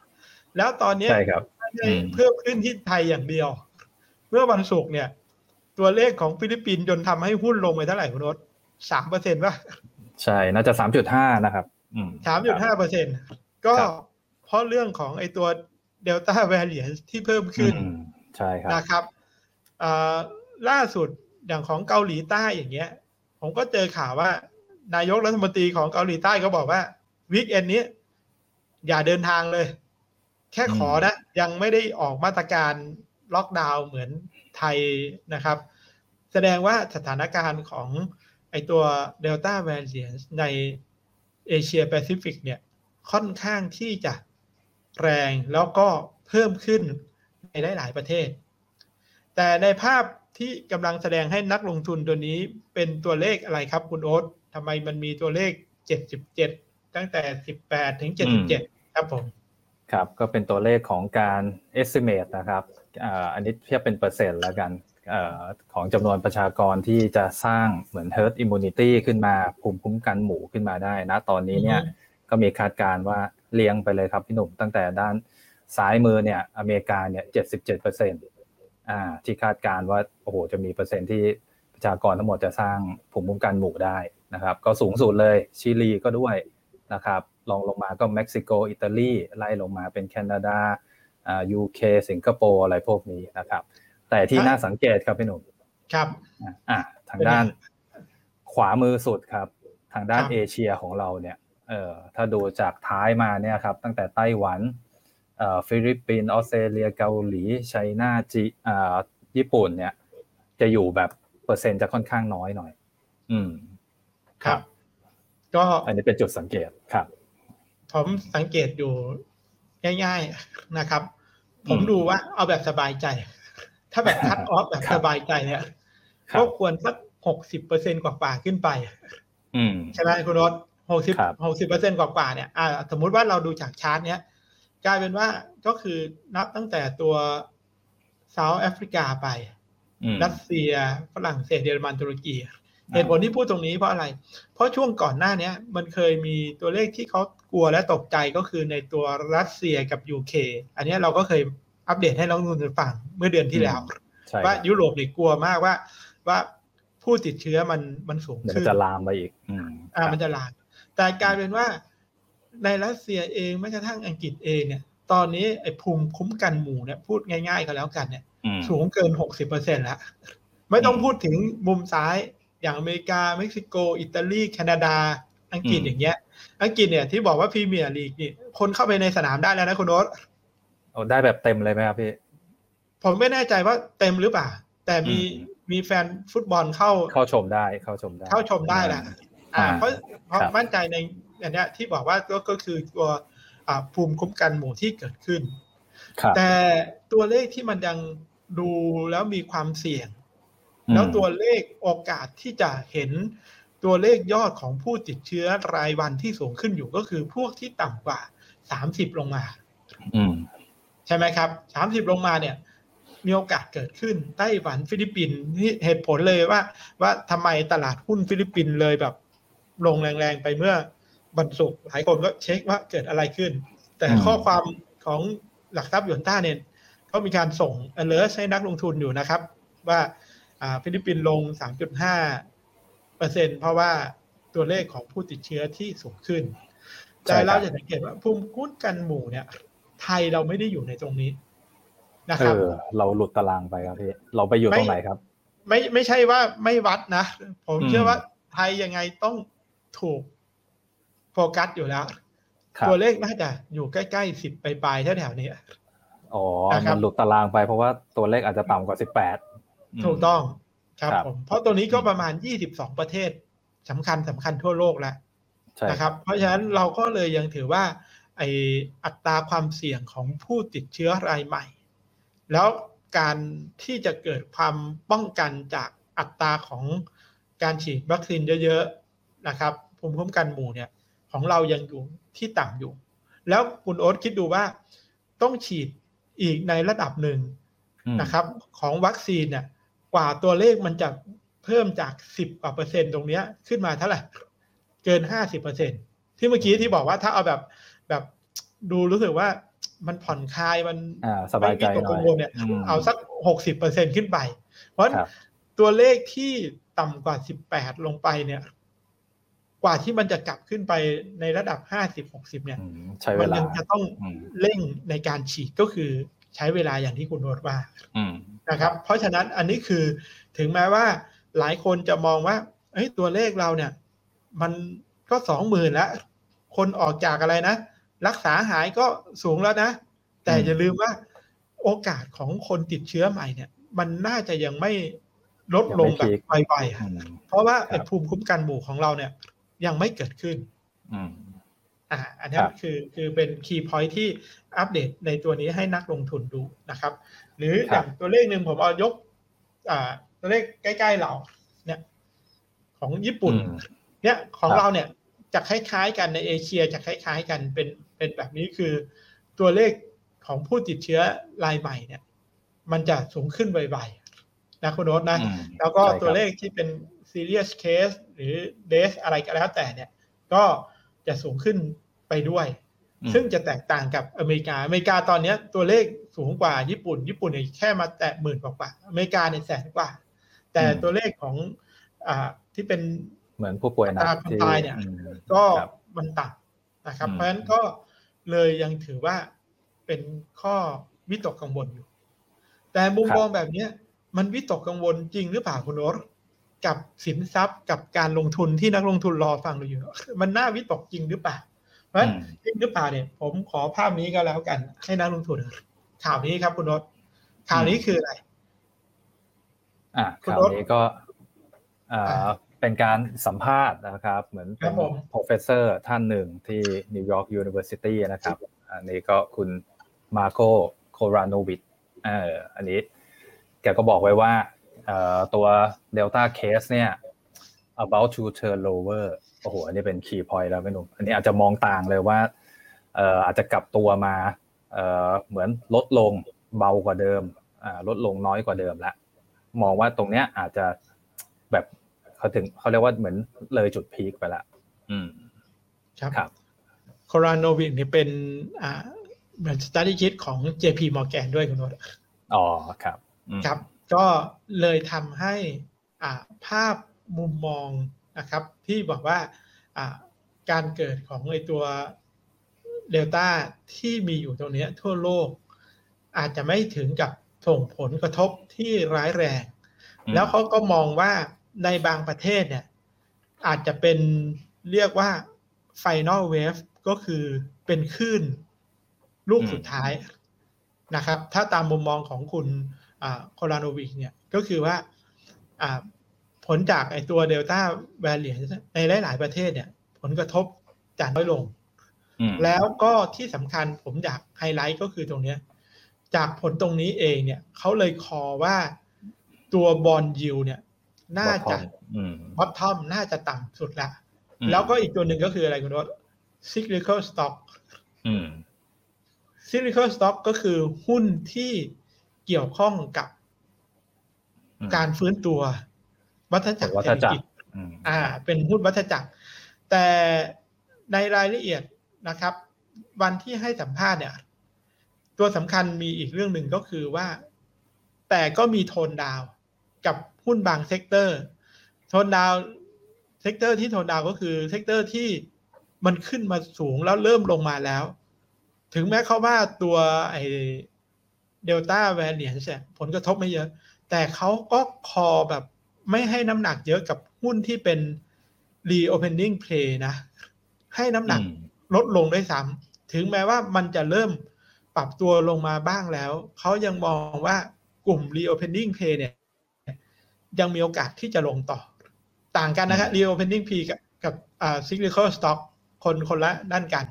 แล้วตอนนี้ใช่ครับไม่ได้เพิ่มขึ้นที่ไทยอย่างเดียว เมื่อวันศุกร์เนี่ย ตัวเลขของฟิลิปปินส์จนทำให้หุ้นลงไปเท่าไหร่คุณโอ๊ตสามเปอร์เซ็นต์ป่ะ ใช่ น่าจะสามจุดห้านะครับอืมสามจุดห้าเปอร์เซ็นต์ก็ครับเพราะเรื่องของไอตัวเดลต้าแวร i ี n ที่เพิ่มขึ้นอืมใช่ครับ นะครับอ่าล่าสุดอย่างของเกาหลีใต้อย่างเงี้ย ผมก็เจอข่าวว่า นายกรัฐมนตรีของเกาหลีใต้ก็บอกว่า weekend นี้ อย่าเดินทางเลย แค่ขอนะ ยังไม่ได้ออกมาตรการล็อกดาวน์เหมือน ไทยนะครับ แสดงว่าสถานการณ์ของไอตัวเดลต้าแวร i a n ในเอเชียแปซิฟิกเนี่ยค่อนข้างที่จะแรงแล้วก็เพิ่มขึ้นในหลาย ๆ ประเทศ แต่ในภาพที่กำลังแสดงให้นักลงทุนตัวนี้เป็นตัวเลขอะไรครับคุณโอ๊ตทำไมมันมีตัวเลข 77 ตั้งแต่ 18 ถึง 77 ครับผม ครับ ก็เป็นตัวเลขของการ estimate นะครับ อ่าอันนี้เทียบเป็นเปอร์เซ็นต์แล้วกันเอ่อของจำนวนประชากรที่จะสร้างเหมือน herd immunity ขึ้นมาภูมิคุ้มกันหมู่ขึ้นมาได้นะตอนนี้เนี่ยอือฮึก็มีคาดการณ์ว่าเรียงไปเลยครับพี่หนุ่มตั้งแต่ด้านซ้ายมือเนี่ยอเมริกาเนี่ย77เปอร์เซ็นต์อ่าที่คาดการณ์ว่าโอ้โหจะมีเปอร์เซ็นต์ที่ประชากรทั้งหมดจะสร้างภูมิคุ้มกันหมู่ได้นะครับ ก็สูงสุดเลยชิลีก็ด้วยนะครับรองลงมาก็เม็กซิโกอิตาลีไล่ลงมาเป็นแคนาดาอ่า UK สิงคโปร์อะไรพวกนี้นะครับ แต่ที่ครับน่าสังเกตครับพี่หนุ่มครับอะอะทางด้านขวามือสุดครับ ทางด้านครับเอเชียของเราเนี่ยเอ่อถ้าดูจากท้ายมาเนี่ยครับ ตั้งแต่ไต้หวันเอ่อฟิลิปปินส์ออสเตรเลียเกาหลี China จีอ่าญี่ปุ่นเนี่ย จะอยู่แบบเปอร์เซ็นต์จะค่อนข้างน้อยหน่อย อืมครับ ก็อันนี้เป็นจุดสังเกตครับ ผมสังเกตอยู่ง่ายๆนะครับ ผมอืมดูว่าเอาแบบสบายใจ ถ้าแบบ cut off แบบครับสบายใจเนี่ยครับก็ควรสักหกสิบเปอร์เซ็นกว่าๆขึ้นไปอืมใช่ไหมคุณโอ๊ตหกสิบครับหกสิบเปอร์เซ็นกว่าๆเนี่ยอ่าสมมุติว่าเราดูจากชาร์ตเนี้ยกลายเป็นว่าก็คือนับตั้งแต่ตัว South Africa ไปอืมรัสเซียฝรั่งเศสเยอรมันตุรกี เหตุผลที่พูดตรงนี้เพราะอะไร เพราะช่วงก่อนหน้าเนี้ยมันเคยมีตัวเลขที่เขากลัวและตกใจก็คือในตัวรัสเซียกับ UK อันเนี้ยเราก็เคยอัปเดตให้นักลงทุนฟังเมื่อเดือนที่แล้วใช่ว่าครับยุโรปนี่กลัวมากว่า ว่าผู้ติดเชื้อมันมันสูงเดี๋ยวขึ้มันจะลามไปอีกอืมอ่าครับมันจะลามแต่กลายเป็นว่าในรัสเซียเองแม้กระทั่งอังกฤษเองเนี่ย ตอนนี้ไอ้ภูมิคุ้มกันหมู่เนี่ยพูดง่ายๆก็แล้วกันเนี่ยอืมสูงเกินหกสิบเปอร์เซ็นแล้วไม่ต้องอืมพูดถึงมุมซ้าย อย่างอเมริกาเม็กซิโก อิตาลีแคนาดา อังกฤษอืมอย่างเงี้ย อังกฤษเนี่ยที่บอกว่าพรีเมียร์ลีกนี่คนเข้าไปในสนามได้แล้วนะคุณโอ๊ตโอ้ได้แบบเต็มเลยไหมครับพี่ ผมไม่แน่ใจว่าเต็มหรือเปล่า แต่มีอืมมีแฟนฟุตบอลเข้าเข้าชมได้เข้าชมได้ เข้าชมได้แหละอ่าอ่าเพราะเพราะครับมั่นใจในอันเนี้ยที่บอกว่าก็ก็คือตัวอ่าภูมิคุ้มกันหมู่ที่เกิดขึ้นครับแต่ตัวเลขที่มันยังดูแล้วมีความเสี่ยงอืม แล้วตัวเลขโอกาสที่จะเห็นตัวเลขยอดของผู้ติดเชื้อรายวันที่สูงขึ้นอยู่ก็คือพวกที่ต่ำกว่า30ลงมาอืมใช่ไหมครับ30ลงมาเนี่ย มีโอกาสเกิดขึ้นไต้หวันฟิลิปปินส์นี่เหตุผลเลยว่า ว่าทำไมตลาดหุ้นฟิลิปปินส์เลยแบบ ลงแรงๆไปเมื่อวันศุกร์หลายคนก็เช็คว่าเกิดอะไรขึ้น แต่อืมข้อความของหลักทรัพย์หยวนต้าเนี่ยเขามีการส่ง alert ให้นักลงทุนอยู่นะครับ ว่าอ่า ฟิลิปปินส์ลง 3.5เปอร์เซ็นเพราะว่าตัวเลขของผู้ติดเชื้อที่สูงขึ้นใช่แต่ครับเราจะสังเกตว่าภูมิคุ้มกันหมู่เนี่ย ไทยเราไม่ได้อยู่ในตรงนี้นะครับเอ่อเราหลุดตารางไปครับพี่เราไปอยู่ตรงไหนครับ ไม่ไม่ใช่ว่าไม่วัดนะ ผมอืมเชื่อว่าไทยยังไงต้องถูกโฟกัสอยู่แล้วครับตัวเลขน่าจะอยู่ใกล้ๆสิบปลายๆแถวๆนี้อ๋อนะครับมันหลุดตารางไปเพราะว่าตัวเลขอาจจะต่ำกว่าสิบแปด ถูกต้องครับครับผมเพราะตัวนี้ก็ประมาณยี่สิบสองประเทศสำคัญสำคัญทั่วโลกแล้วใช่นะครับ เพราะฉะนั้นเราก็เลยยังถือว่าไออัตราความเสี่ยงของผู้ติดเชื้อรายใหม่ แล้วการที่จะเกิดความป้องกันจากอัตราของการฉีดวัคซีนเยอะๆนะครับภูมิคุ้มกันหมู่เนี่ยของเรายังอยู่ที่ต่ำอยู่ แล้วคุณโอ๊ตคิดดูว่าต้องฉีดอีกในระดับหนึ่งอืมนะครับ ของวัคซีนเนี่ย กว่าตัวเลขมันจะเพิ่มจาก10กว่าเปอร์เซ็นต์ตรงเนี้ยขึ้นมาเท่าไหร่เกิน50เปอร์เซ็นต์ที่เมื่อกี้ที่บอกว่าถ้าเอาแบบแบบดูรู้สึกว่ามันผ่อนคลายมันอ่าสบายใจไม่วิตกหน่กัอยงวลเนี่ยอืมเอาสัก60เปอร์เซ็นต์ขึ้นไป เพราะฉะนั้นครับตัวเลขที่ต่ำกว่า18ลงไปเนี่ย กว่าที่มันจะกลับขึ้นไปในระดับ50 60เนี่ยอืมใช้เวมันลายังจะต้องอืมเร่งในการฉีดก็คือ ใช้เวลาอย่างที่คุณโนดว่าอืมนะครับ เพราะฉะนั้นอันนี้คือถึงแม้ว่าหลายคนจะมองว่าเฮ้ยตัวเลขเราเนี่ย มันก็สองหมื่นแล้ว คนออกจากอะไรนะ รักษาหายก็สูงแล้วนะ แต่อืมอย่าลืมว่าโอกาสของคนติดเชื้อใหม่เนี่ย มันน่าจะยังไม่ลดลงแบบไวๆอือะมเพราะว่าครับไอ้ภูมิคุ้มกันหมู่ของเราเนี่ย ยังไม่เกิดขึ้น อืมอ่าอันนี้ครับคือคือเป็นคีย์พอยท์ที่อัปเดตในตัวนี้ให้นักลงทุนดูนะครับ หรืออย่างตัวเลขหนึ่งผมเอายก อ่า ตัวเลขใกล้ๆเรา เนี่ย ของญี่ปุ่นอืมเนี่ยของครับเราเนี่ยจะคล้ายๆกันในเอเชียจะคล้ายๆกันเป็นเป็นแบบนี้คือตัวเลขของผู้ติดเชื้อรายใหม่เนี่ย มันจะสูงขึ้นไวๆนะคุณโน้ตนะอืมแล้วก็ใช่ครับตัวเลขที่เป็น serious case หรือ death อะไรก็แล้วแต่เนี่ย ก็ จะสูงขึ้นไปด้วยอืมซึ่งจะแตกต่างกับอเมริกา อเมริกาตอนเนี้ยตัวเลขสูงกว่าญี่ปุ่น ญี่ปุ่นเนี่ยแค่มาแตะหมื่นกว่าๆอเมริกาเนี่ยแสนกว่า แต่อืมตัวเลขของอ่าที่เป็นเหมือนผู้ป่วยหนักอัตราความที่ตายเนี่ยอืมก็ครับมันต่ำนะครับอืมเพราะฉะนั้นก็เลยยังถือว่าเป็นข้อวิตกกังวลอยู่ แต่มุมมองแบบเนี้ยมันวิตกกังวลจริงหรือเปล่าคุณโนต กับสินทรัพย์กับการลงทุนที่นักลงทุนรอฟังเราอยู่ มันน่าวิตกจริงหรือเปล่าเพราะฉะนั้นอืมจริงหรือเปล่าเนี่ย ผมขอภาพนี้ก็แล้วกัน ให้นักลงทุนข่าวนี้ครับคุณโนตข่าวนี้คืออะไร อ่าคุณข่าวโอ๊ตนี้ก็อ่าอ่าเป็นการสัมภาษณ์นะครับ เหมือนครัเป็นบผม professor ท่านหนึ่งที่ New York University นะครับ อันนี้ก็คุณมาโ o โครานวิดเอออันนี้แกก็บอกไว้ว่า เอ่อตัว Delta case เนี่ย about to turn lower โอ้โห อันนี้เป็น key point แล้วไม่หนุ่มอันนี้อาจจะมองต่างเลยว่าเอ่ออาจจะกลับตัวมาเอ่อเหมือนลดลงเบากว่าเดิมอ่าลดลงน้อยกว่าเดิมละมองว่าตรงเนี้ยอาจจะแบบเขาถึงเขาเรียกว่าเหมือนเลยจุดพีคไปละอืมครับครับโครานโนวิกเนี่ยเป็นอ่าเหมือนสต u d y คิดของ JP Morgan ด้วยคุณโนตอ๋อครับอืมครับ ก็เลยทำให้อ่าภาพมุมมองนะครับที่บอกว่าอ่าการเกิดของไอตัวเดลต้าที่มีอยู่ตรงเนี้ยทั่วโลก อาจจะไม่ถึงกับส่งผลกระทบที่ร้ายแรงอืมแล้วเขาก็มองว่าในบางประเทศเนี่ยอาจจะเป็นเรียกว่า Final Wave ก็คือเป็นคลื่นลูกสุดท้ายนะครับ ถ้าตามมุมมองของคุณ โคลาโนวิกเนี่ยก็คือว่าอ่าผลจากไอตัวเดลต้าแวร i ี n ในหลาย ๆ ประเทศเนี่ย ผลกระทบจะน้อยลงอืมแล้วก็ที่สำคัญผมอยากไฮไลท์ก็คือตรงเนี้ยจากผลตรงนี้เองเนี่ยเขาเลยคอว่าตัวบอลยิวเนี่ย น่าจะอืมบอททอมน่าจะต่ำสุดละอืมแล้วก็อีกตัวหนึ่งก็คืออะไรคุณรส cyclical stock อืม cyclical stock ก็คือหุ้นที่ เกี่ยวข้องกับอืมการฟื้นตัววัฏจักรเศรษฐกิจวัฏจักรอืมอ่า เป็นหุ้นวัฏจักร แต่ในรายละเอียดนะครับ วันที่ให้สัมภาษณ์เนี่ย ตัวสำคัญมีอีกเรื่องหนึ่งก็คือว่า แต่ก็มี tone down กับหุ้นบาง sector tone down sector ที่ tone down ก็คือ sector ที่มันขึ้นมาสูงแล้วเริ่มลงมาแล้ว ถึงแม้เขาว่าตัวไอ เดลต้าแวร i ี n เนี่ยผลกระทบไม่เยอะ แต่เขาก็คอแบบไม่ให้น้ำหนักเยอะกับหุ้นที่เป็น reopening play นะ ให้น้ำหนักอืมลดลงด้วยซ้ำถึงแม้ว่ามันจะเริ่มปรับตัวลงมาบ้างแล้ว เขายังมองว่ากลุ่ม reopening play เนี่ย ยังมีโอกาสที่จะลงต่อ ต่างกันนะครับ reopening P กับกับอ่า cyclical stock คนคนละด้านกัน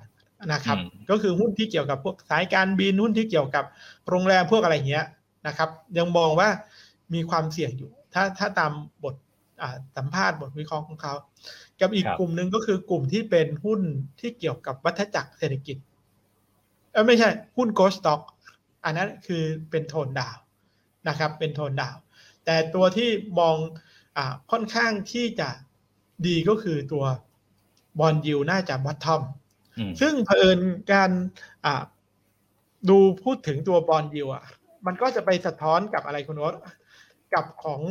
นะครับอืมก็คือหุ้นที่เกี่ยวกับพวกสายการบินหุ้นที่เกี่ยวกับโรงแรมพวกอะไรอย่างเงี้ยนะครับ ยังมองว่ามีความเสี่ยงอยู่ ถ้าถ้าตามบทอ่าสัมภาษณ์บทวิเคราะห์ของเขา กับอีกครับกลุ่มหนึ่งก็คือกลุ่มที่เป็นหุ้นที่เกี่ยวกับวัฏจักรเศรษฐกิจเออไม่ใช่หุ้นโกลด์สต็อกอันนั้นคือเป็นโทนดาวนะครับ เป็นโทนดาว แต่ตัวที่มองอ่าค่อนข้างที่จะดีก็คือตัว bond yield น่าจะ bottom อืม ซึ่งเผอิญการอ่าดูพูดถึงตัว bond yield อะ มันก็จะไปสะท้อนกับอะไรคุณโอ๊ตกับของ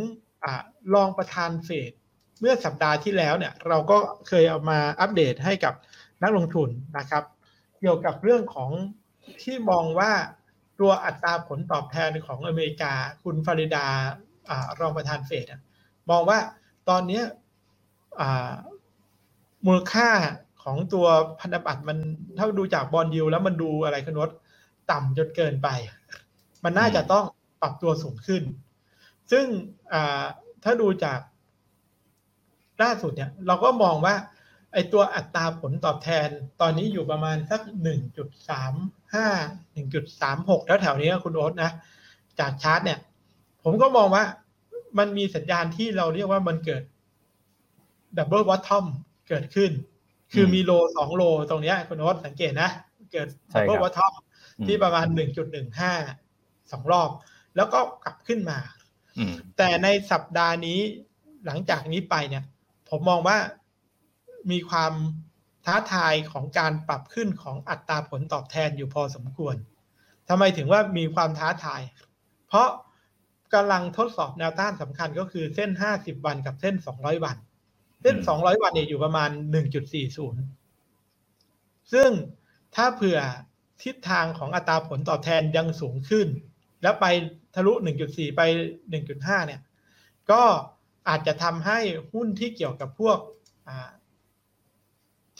อ่ารองประธานเฟดเมื่อสัปดาห์ที่แล้วเนี่ย เราก็เคยเอามาอัปเดตให้กับนักลงทุนนะครับ เกี่ยวกับเรื่องของที่มองว่าตัวอัตราผลตอบแทนของอเมริกา คุณฟาริดาอารองประธานเฟดมองว่าตอนนี้อ่ามูลค่า ของตัวพันธบัตรมันถ้าดูจากบอลยูแล้วมันดูอะไรคุณนดต่ำจนเกินไป มันน่าจะต้องปรับตัวสูงขึ้น ซึ่งถ้าดูจากล่าสุดเนี่ย เราก็มองว่า ไอตัวอัตราผลตอบแทนตอนนี้อยู่ประมาณสักหนึ่งจุดสามห้าหนึ่งจุดสามหกแล้วแถวนี้คุณโอ๊ตนะ จากชาร์ตเนี่ย ผมก็มองว่ามันมีสัญญาณที่เราเรียกว่ามันเกิดดับเบิล o อ t ทอมเกิดขึ้น คือมี low สอง low ตรงเนี้ยคุณโอ๊ตสังเกตนะ เกิดใช่ดับครับเบิล o อ t ทอมที่ประมาณหนึ่งจุดหนึ่งห้าสองรอบ แล้วก็กลับขึ้นมาอืมแต่ในสัปดาห์นี้หลังจากนี้ไปเนี่ย ผมมองว่ามีความท้าทายของการปรับขึ้นของอัตราผลตอบแทนอยู่พอสมควรทำไมถึงว่ามีความท้าทาย เพราะกำลังทดสอบแนวต้านสำคัญก็คือเส้น 50 วันกับเส้น 200 วัน เส้นอืม200วันเนี่ยอยู่ประมาณ1.40ซึ่งถ้าเผื่อทิศทางของอัตราผลตอบแทนยังสูงขึ้น แล้วไปทะลุ 1.4 ไป 1.5 เนี่ย ก็อาจจะทำให้หุ้นที่เกี่ยวกับพวกอ่า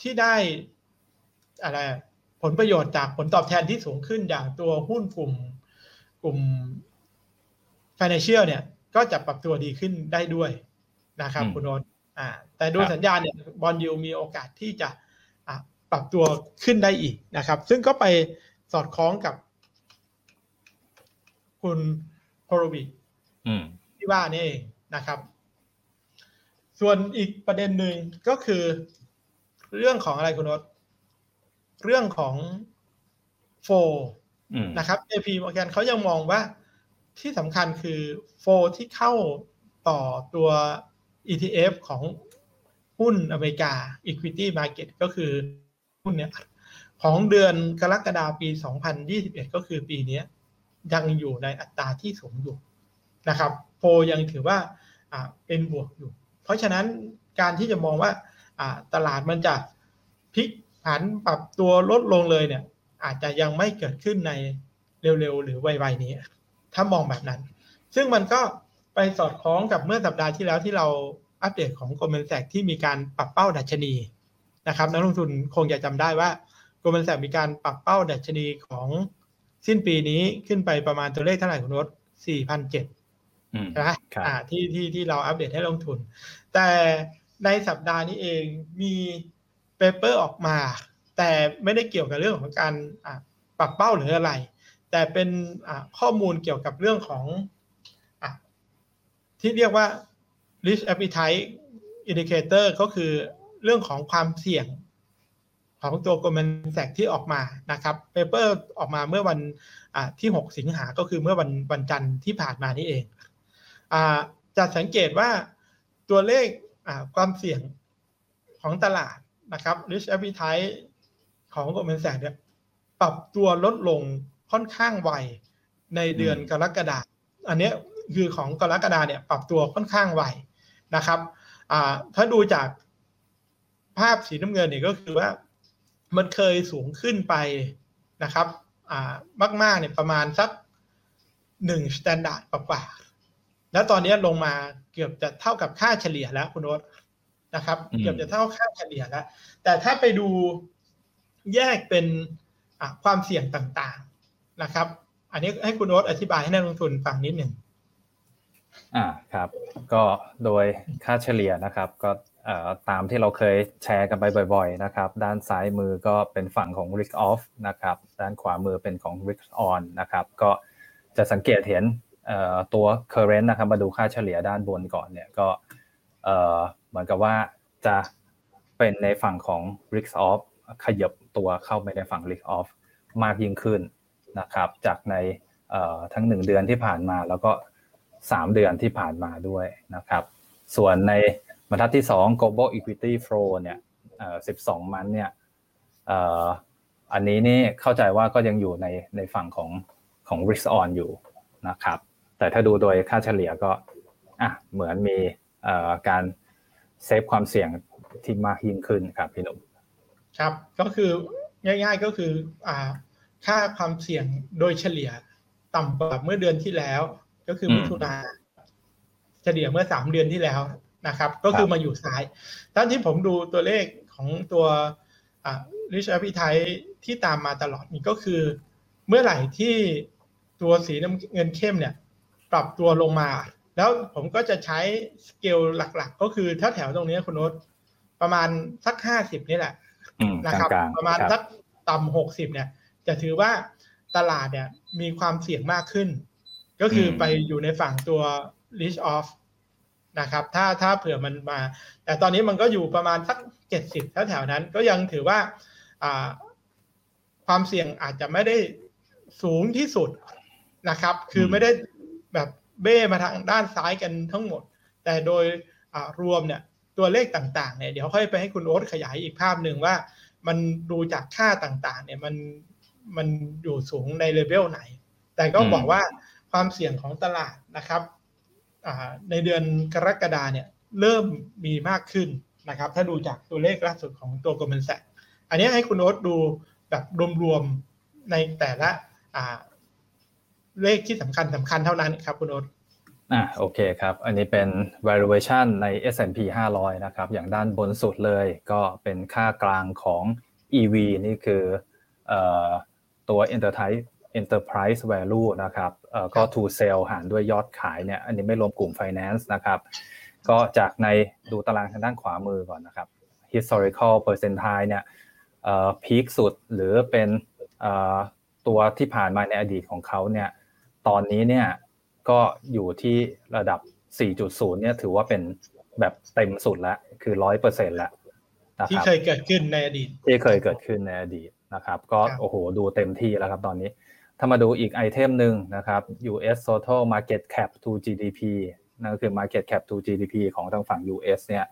ที่ได้อะไรอะผลประโยชน์จากผลตอบแทนที่สูงขึ้นอย่างตัวหุ้นกลุ่มกลุ่ม financial เนี่ย ก็จะปรับตัวดีขึ้นได้ด้วยนะครับอืมคุณโนต อ่าแต่ดูครับสัญญาณเนี่ยบอลยูมีโอกาสที่จะอะปรับตัวขึ้นได้อีกนะครับ ซึ่งก็ไปสอดคล้องกับ คุณโฮโรวิอืมที่ว่านี่เองนะครับ ส่วนอีกประเด็นหนึ่งก็คือ เรื่องของอะไรคุณนศเรื่องของโฟอืมนะครับ JP Morgan เขายังมองว่าที่สำคัญคือโฟที่เข้าต่อตัว ETF ของหุ้นอเมริกา Equity Market ก็คือหุ้นเนี่ยของเดือนกรกฎาคมปี 2021 ก็คือปีนี้ยังอยู่ในอัตราที่สูงอยู่นะครับโฟยังถือว่าเป็นบวกอยู่ เพราะฉะนั้นการที่จะมองว่าอ่าตลาดมันจะพลิกผันปรับตัวลดลงเลยเนี่ย อาจจะยังไม่เกิดขึ้นในเร็วๆ หรือไวๆนี้ ถ้ามองแบบนั้น ซึ่งมันก็ ไปสอดคล้องกับเมื่อสัปดาห์ที่แล้วที่เราอัปเดตของ Goldman Sachs ที่มีการปรับเป้าดัชนีนะครับนักลงทุนคงจะจำได้ว่า Goldman Sachs มีการปรับเป้าดัชนีของสิ้นปีนี้ขึ้นไปประมาณตัวเลขเท่าไหร่คุณรถ4,007อืมใช่ไหมครับอ่าที่ที่ที่เราอัปเดตให้ลงทุน แต่ในสัปดาห์นี้เองมีเปเปอร์ออกมา แต่ไม่ได้เกี่ยวกับเรื่องของการอ่าปรับเป้าหรืออะไร แต่เป็นอ่าข้อมูลเกี่ยวกับเรื่องของอะ ที่เรียกว่า risk appetite indicator ก็คือเรื่องของความเสี่ยงของตัว Goldman Sachs ที่ออกมานะครับเปเปอร์ออกมาเมื่อวันที่ 6 สิงหาก็คือเมื่อวันวันจันทร์ที่ผ่านมานี่เองอจะสังเกตว่าตัวเลขความเสี่ยงของตลาดนะครับ risk appetite ของ Goldman Sachs เนี่ยปรับตัวลดลงค่อนข้างไวในเดือนกรกฎาคมอันนี้ คือของกรกฎาเนี่ยปรับตัวค่อนข้างไวนะครับอ่าถ้าดูจากภาพสีน้ำเงินเนี่ยก็คือว่ามันเคยสูงขึ้นไปนะครับอ่ามากๆเนี่ยประมาณสักหนึ่ง standard กว่าๆแล้วตอนนี้ลงมาเกือบจะเท่ากับค่าเฉลี่ยแล้วคุณโอ๊ตนะครับอืมเกือบจะเท่าค่าเฉลี่ยแล้ว แต่ถ้าไปดูแยกเป็นอะความเสี่ยงต่างๆนะครับ อันนี้ให้คุณโอ๊ตอธิบายให้นักลงทุนฟังนิดหนึ่ง อ่าครับ ก็โดยค่าเฉลี่ยนะครับ ก็ตามที่เราเคยแชร์กันไปบ่อย ๆ นะครับ ด้านซ้ายมือก็เป็นฝั่งของ risk off นะครับ ด้านขวามือเป็นของ risk on นะครับ ก็จะสังเกตเห็นตัว current นะครับ มาดูค่าเฉลี่ยด้านบนก่อนเนี่ยก็เหมือนกับว่าจะเป็นในฝั่งของ risk off ขยับตัวเข้าไปในฝั่ง risk off มากยิ่งขึ้นนะครับ จากในทั้งหนึ่งเดือนที่ผ่านมาแล้วก็ 3 เดือนที่ผ่านมาด้วยนะครับ ส่วนในบรรทัดที่ 2 global equity flow เนี่ย12 มันเนี่ยอันนี้นี่เข้าใจว่าก็ยังอยู่ในในฝั่งของของ risk on อยู่นะครับ แต่ถ้าดูโดยค่าเฉลี่ยก็อะเหมือนมีการเซฟความเสี่ยงที่มากยิ่งขึ้นครับพี่หนุ่มครับก็คือง่ายๆก็คืออ่าค่าความเสี่ยงโดยเฉลี่ยต่ำกว่าเมื่อเดือนที่แล้ว ก็คือมมิถุนาเฉลี่ยเมื่อสามเดือนที่แล้วนะครับ ก็คือครับมาอยู่ซ้ายด้านที่ผมดูตัวเลขของตัวอ่า rich appetite ที่ตามมาตลอดนี่ก็คือ เมื่อไหร่ที่ตัวสีน้ำเงินเข้มเนี่ย ปรับตัวลงมา แล้วผมก็จะใช้สเกลหลักๆ ก็คือถ้าแถวตรงนี้คุณโน้ตประมาณสักห้าสิบนี่แหละอืมนะครับกลางๆประมาณครับสักต่ำหกสิบเนี่ย จะถือว่าตลาดเนี่ยมีความเสี่ยงมากขึ้น ก็คืออมไปอยู่ในฝั่งตัว risk off นะครับ ถ้าถ้าเผื่อมันมา แต่ตอนนี้มันก็อยู่ประมาณสักเจ็ดสิบแถวๆนั้น ก็ยังถือว่าอ่าความเสี่ยงอาจจะไม่ได้สูงที่สุดนะครับ คือไม่ได้แบบเบ้มาทางด้านซ้ายกันทั้งหมด แต่โดยอ่ารวมเนี่ยตัวเลขต่างๆเนี่ยเดี๋ยวค่อยไปให้คุณโอ๊ตขยายอีกภาพหนึ่งว่า มันดูจากค่าต่างๆ เนี่ยมันมันอยู่สูงในเลเวลไหน แต่ก็อืมบอกว่า ความเสี่ยงของตลาดนะครับในเดือนกรกฎาเนี่ยเริ่มมีมากขึ้นนะครับ ถ้าดูจากตัวเลขล่าสุดของตัว Goldman Sachs อันนี้ให้คุณโอ๊ตดูแบบรวมๆในแต่ละเลขที่สำคัญสำคัญเท่านั้นครับคุณโอ๊ตอะโอเคครับ อันนี้เป็น valuation ใน S&P 500 นะครับ อย่างด้านบนสุดเลยก็เป็นค่ากลางของ EV นี่คืออตัว enterprise enterprise value นะครับเอ่อก็ to sell หารด้วยยอดขายเนี่ยอันนี้ไม่รวมกลุ่ม finance นะครับ ก็จากในดูตารางทางด้านขวามือก่อนนะครับ historical percentile เนี่ยเอ่อพีคสุดหรือเป็นเอ่อตัวที่ผ่านมาในอดีตของเขาเนี่ยตอนนี้เนี่ยก็อยู่ที่ระดับ 4.0 เนี่ยถือว่าเป็นแบบเต็มสุดแล้ว คือ 100%แล้วนะที่ครับเคยเกิดขึ้นในอดีตที่เคยเกิดขึ้นในอดีตนะครับ ก็ครับโอ้โหดูเต็มที่แล้วครับตอนนี้ ถ้ามาดูอีกไอเทมหนึ่งนะครับ US total market cap to GDP นั่นก็คือ market cap to GDP ของทางฝั่ง US เนี่ย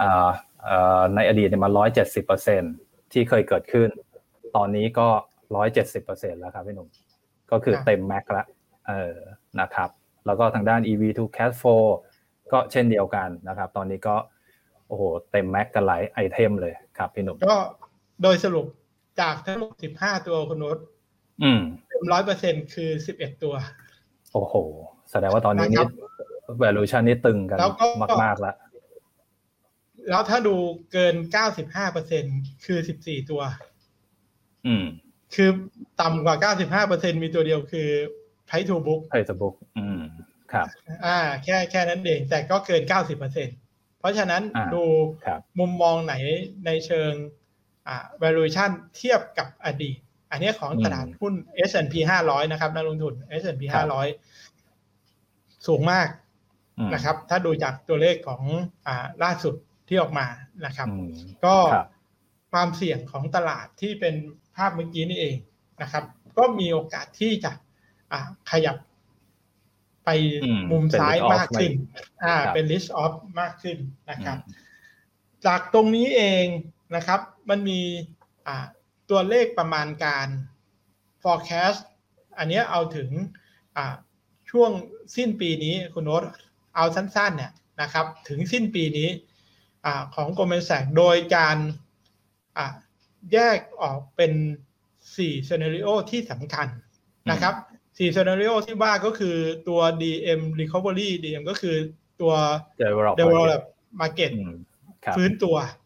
อ่าเอ่อในอดีตเนี่ยมา 170%ที่เคยเกิดขึ้น ตอนนี้ก็ 170%แล้วครับพี่หนุ่ม ก็คือครับเต็มแม็กแล้วเออนะครับ แล้วก็ทางด้าน EV to cash flow ก็เช่นเดียวกันนะครับ ตอนนี้ก็โอ้โหเต็มแม็กกันหลายไอเทมเลยครับพี่หนุ่ม ก็โดยสรุปจากทั้งหมด 15 ตัวคุณโน้ต อืมเต็มร้อยเปอร์เซ็นคือ11ตัว โอ้โห แสดงว่าตอนนี้นะคนี่รับ valuation นี่ตึงกันแล้วก็มากๆแล้วแล้วถ้าดูเกิน95เปอร์เซ็นคือ14ตัว อืม คือต่ำกว่า95เปอร์เซ็นมีตัวเดียวคือ Price to Book Facebook อืม ครับ อ่า แค่แค่นั้นเอง แต่ก็เกิน90เปอร์เซ็นเพราะฉะนั้นอ่าดูครับมุมมองไหนในเชิง อ่า valuation เทียบกับอดีต อันนี้ของตลาดหุ้น S&P 500 นะครับนักลงทุน S&P 500 สูงมากอืมนะครับ ถ้าดูจากตัวเลขของอ่าล่าสุดที่ออกมานะครับอืมก็ครับความเสี่ยงของตลาดที่เป็นภาพเมื่อกี้นี่เองนะครับ ก็มีโอกาสที่จะอ่าขยับไปอืมมุมเป็นซ้าย risk off มากขึ้น อ่าครับเป็น list off มากขึ้นนะครับอืมจากตรงนี้เองนะครับ มันมีอ่า ตัวเลขประมาณการ forecast อันเนี้ยเอาถึงอ่าช่วงสิ้นปีนี้คุณโน้ตเอาสั้นๆเนี่ยนะครับถึงสิ้นปีนี้อ่าของ Goldman Sachs โดยการอ่าแยกออกเป็น4 scenario ที่สำคัญนะครับ4 scenario ที่ว่าก็คือตัว DM recovery DM ก็คือตัว develop develop market อืมครับฟื้นตัวอืม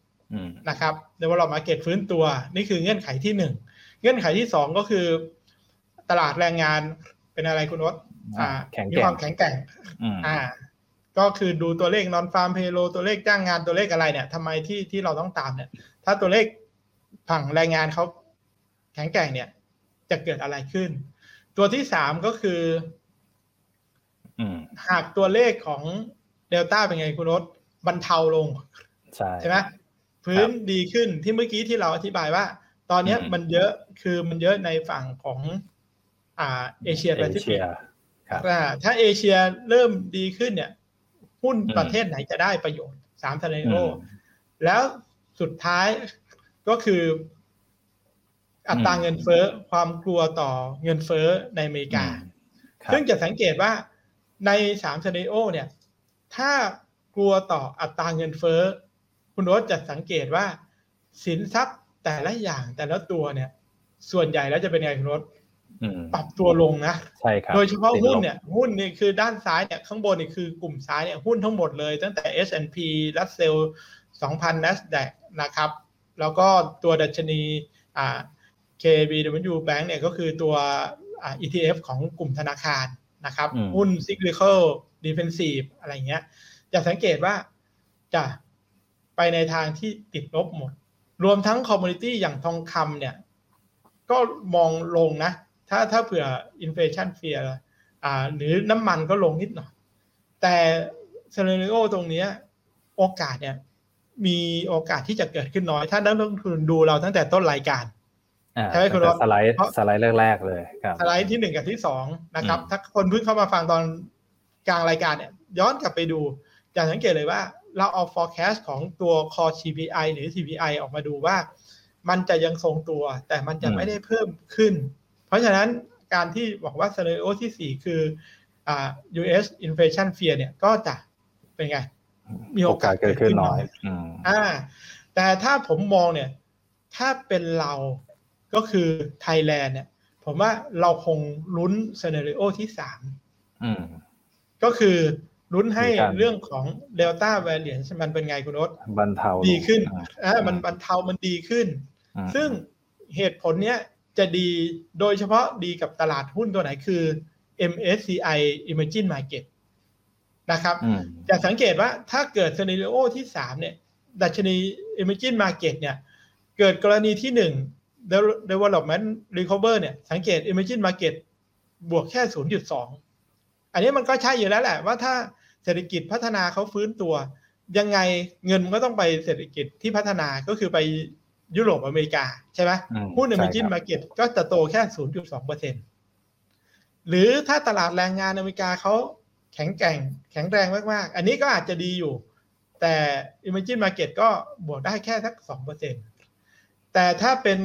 นะครับ develop market ฟื้นตัว นี่คือเงื่อนไขที่หนึ่งเงื่อนไขที่สองก็คือ ตลาดแรงงานเป็นอะไรคุณวศอ่าแข็งมีแกร่ควางมแข็งแกร่งอืมอ่า ก็คือดูตัวเลขนอนฟาร์มเพโลตัวเลขจ้างงานตัวเลขอะไรเนี่ยทำไมที่ที่เราต้องตามเนี่ย ถ้าตัวเลขผังแรงงานเขาแข็งแกร่งเนี่ย จะเกิดอะไรขึ้น ตัวที่สามก็คืออืมหากตัวเลขของเดลต้าเป็นไงคุณรถบรรเทาลง ใช่ใช่ไหม พื้นดีขึ้นที่เมื่อกี้ที่เราอธิบายว่า ตอนเนี้ยอืมมันเยอะคือมันเยอะในฝั่งของอ่าเอเชียแปเอซิเชีฟิกยครับอ่าถ้าเอเชียเริ่มดีขึ้นเนี่ย หุ้นอืมประเทศไหนจะได้ประโยชน์สามทนโออืมแล้วสุดท้ายก็คือ อัตราอืมเงินเฟ้อความกลัวต่อเงินเฟ้อในอเมริกาครับซึ่งจะสังเกตว่าในสามซีนโอเนี่ย ถ้ากลัวต่ออัตราเงินเฟ้อ คุณโรสจะสังเกตว่า สินทรัพย์แต่ละอย่างแต่ละตัวเนี่ย ส่วนใหญ่แล้วจะเป็นไงคุณโรสอืมปรับตัวลงนะใช่ครับโดยเฉพาะติดลบหุ้นเนี่ย หุ้นนี่คือด้านซ้ายเนี่ยข้างบนนี่คือกลุ่มซ้ายเนี่ยหุ้นทั้งหมดเลย ตั้งแต่ S&P รัสเซล2,000 NASDAQ นะครับ แล้วก็ตัวดัชนีอ่า KBW Bank เนี่ยก็คือตัวอ่า ETF ของกลุ่มธนาคารนะครับอืมหุ้น Cyclical Defensive อะไรเงี้ย จะสังเกตว่าจะ ไปในทางที่ติดลบหมด รวมทั้ง commodity อย่างทองคำเนี่ย ก็มองลงนะ ถ้าถ้าเผื่อ inflation fear อ่าหรือน้ำมันก็ลงนิดหน่อย แต่เซเลนิโอตรงเนี้ยโอกาสเนี่ย มีโอกาสที่จะเกิดขึ้นน้อย ถ้านักลงทุนดูเราตั้งแต่ต้นรายการอ่าใช่ไหมคุณตั้งรแต่ถสไลด์เพราะสไลด์แรกๆเลยครับสไลด์ที่หนึ่งกับที่สองนะครับอืมถ้าคนเพิ่งเข้ามาฟังตอนกลางรายการเนี่ย ย้อนกลับไปดูจะสังเกตเลยว่า เราเอา forecast ของตัว core CPI หรือ CPI ออกมาดูว่า มันจะยังทรงตัว แต่มันจะไม่ได้เพิ่มขึ้น เพราะฉะนั้นการที่บอกว่า scenario ที่สี่คืออ่า US inflation fear เนี่ยก็จะเป็นไง มีโอกาสเกิดขึ้นน้อยอืมอ่า แต่ถ้าผมมองเนี่ย ถ้าเป็นเราก็คือไทยแลนด์เนี่ย ผมว่าเราคงลุ้นซี n น r ร o ที่สามอืมก็คือ ลุ้นให้มีการเรื่องของเดลต้าแวร i ี n นมันเป็นไงคุณรสบรรเทาลงดีขึ้นอ่าอ่ามันบรรเทามันดีขึ้นอืมซึ่งเหตุผลเนี้ยจะดีโดยเฉพาะดีกับตลาดหุ้นตัวไหนคือ MSCI Emerging Market นะครับอืมจะสังเกตว่าถ้าเกิด s ซ n น r ร o ที่สามเนี่ย ดัชนี Emerging Market เนี่ย เกิดกรณีที่หนึ่ง development recover เนี่ย สังเกต Emerging Market บวกแค่ 0.2 อันนี้มันก็ใช่อยู่แล้วแหละว่าถ้าเศรษฐกิจพัฒนาเขาฟื้นตัว ยังไงเงินมันก็ต้องไปเศรษฐกิจที่พัฒนาก็คือไปยุโรปอเมริกาใช่ไหมอืมหุ้นใช่ Emerging ครับ Market ก็จะโตแค่ 0.2เปอร์เซ็นหรือถ้าตลาดแรงงานอเมริกาเขาแข็งแกร่งแข็งแรงมากๆ อันนี้ก็อาจจะดีอยู่ แต่ Emerging Market ก็บวกได้แค่สัก2เปอร์เซ็นแต่ถ้าเป็น